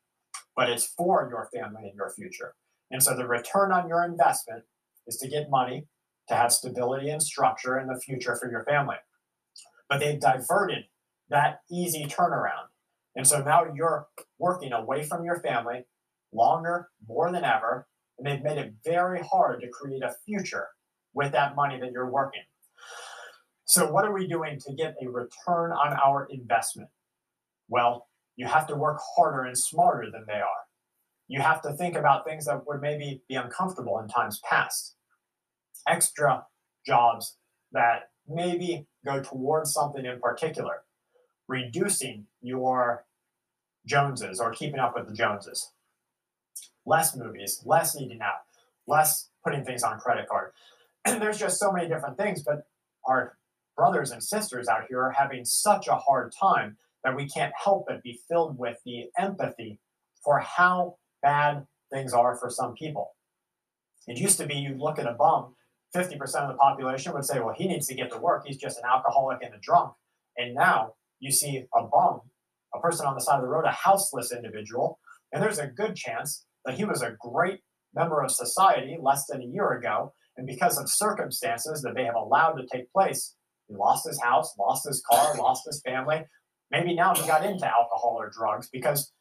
[SPEAKER 2] but it's for your family and your future. And so the return on your investment is to get money, to have stability and structure in the future for your family. But they've diverted that easy turnaround. And so now you're working away from your family longer, more than ever, and they've made it very hard to create a future with that money that you're working. So, what are we doing to get a return on our investment? Well, you have to work harder and smarter than they are. You have to think about things that would maybe be uncomfortable in times past. Extra jobs that maybe go towards something in particular reducing your Joneses or keeping up with the Joneses. Less movies, less eating out, less putting things on credit card. And there's just so many different things, but our brothers and sisters out here are having such a hard time that we can't help but be filled with the empathy for how bad things are for some people. It used to be you'd look at a bum, 50% of the population would say, well, he needs to get to work. He's just an alcoholic and a drunk. And now you see a bum, a person on the side of the road, a houseless individual, and there's a good chance that he was a great member of society less than a year ago, and because of circumstances that they have allowed to take place, he lost his house, lost his car, lost his family. Maybe now he got into alcohol or drugs because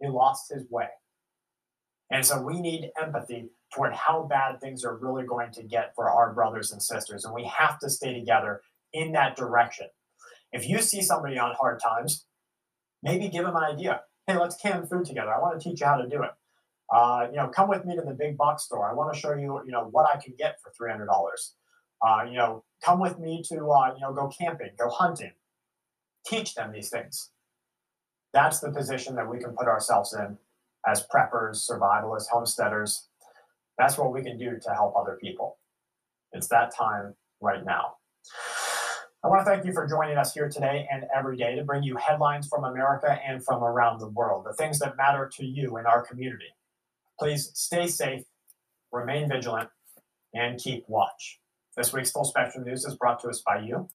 [SPEAKER 2] he lost his way. And so we need empathy toward how bad things are really going to get for our brothers and sisters. And we have to stay together in that direction. If you see somebody on hard times, maybe give them an idea. Hey, let's can food together. I want to teach you how to do it. Uh, you know, come with me to the big box store. I want to show you, you know, what I can get for three hundred dollars. Uh, you know, come with me to, uh, you know, go camping, go hunting. Teach them these things. That's the position that we can put ourselves in as preppers, survivalists, homesteaders. That's what we can do to help other people. It's that time right now. I want to thank you for joining us here today and every day to bring you headlines from America and from around the world, the things that matter to you in our community. Please stay safe, remain vigilant, and keep watch. This week's Full Spectrum News is brought to us by you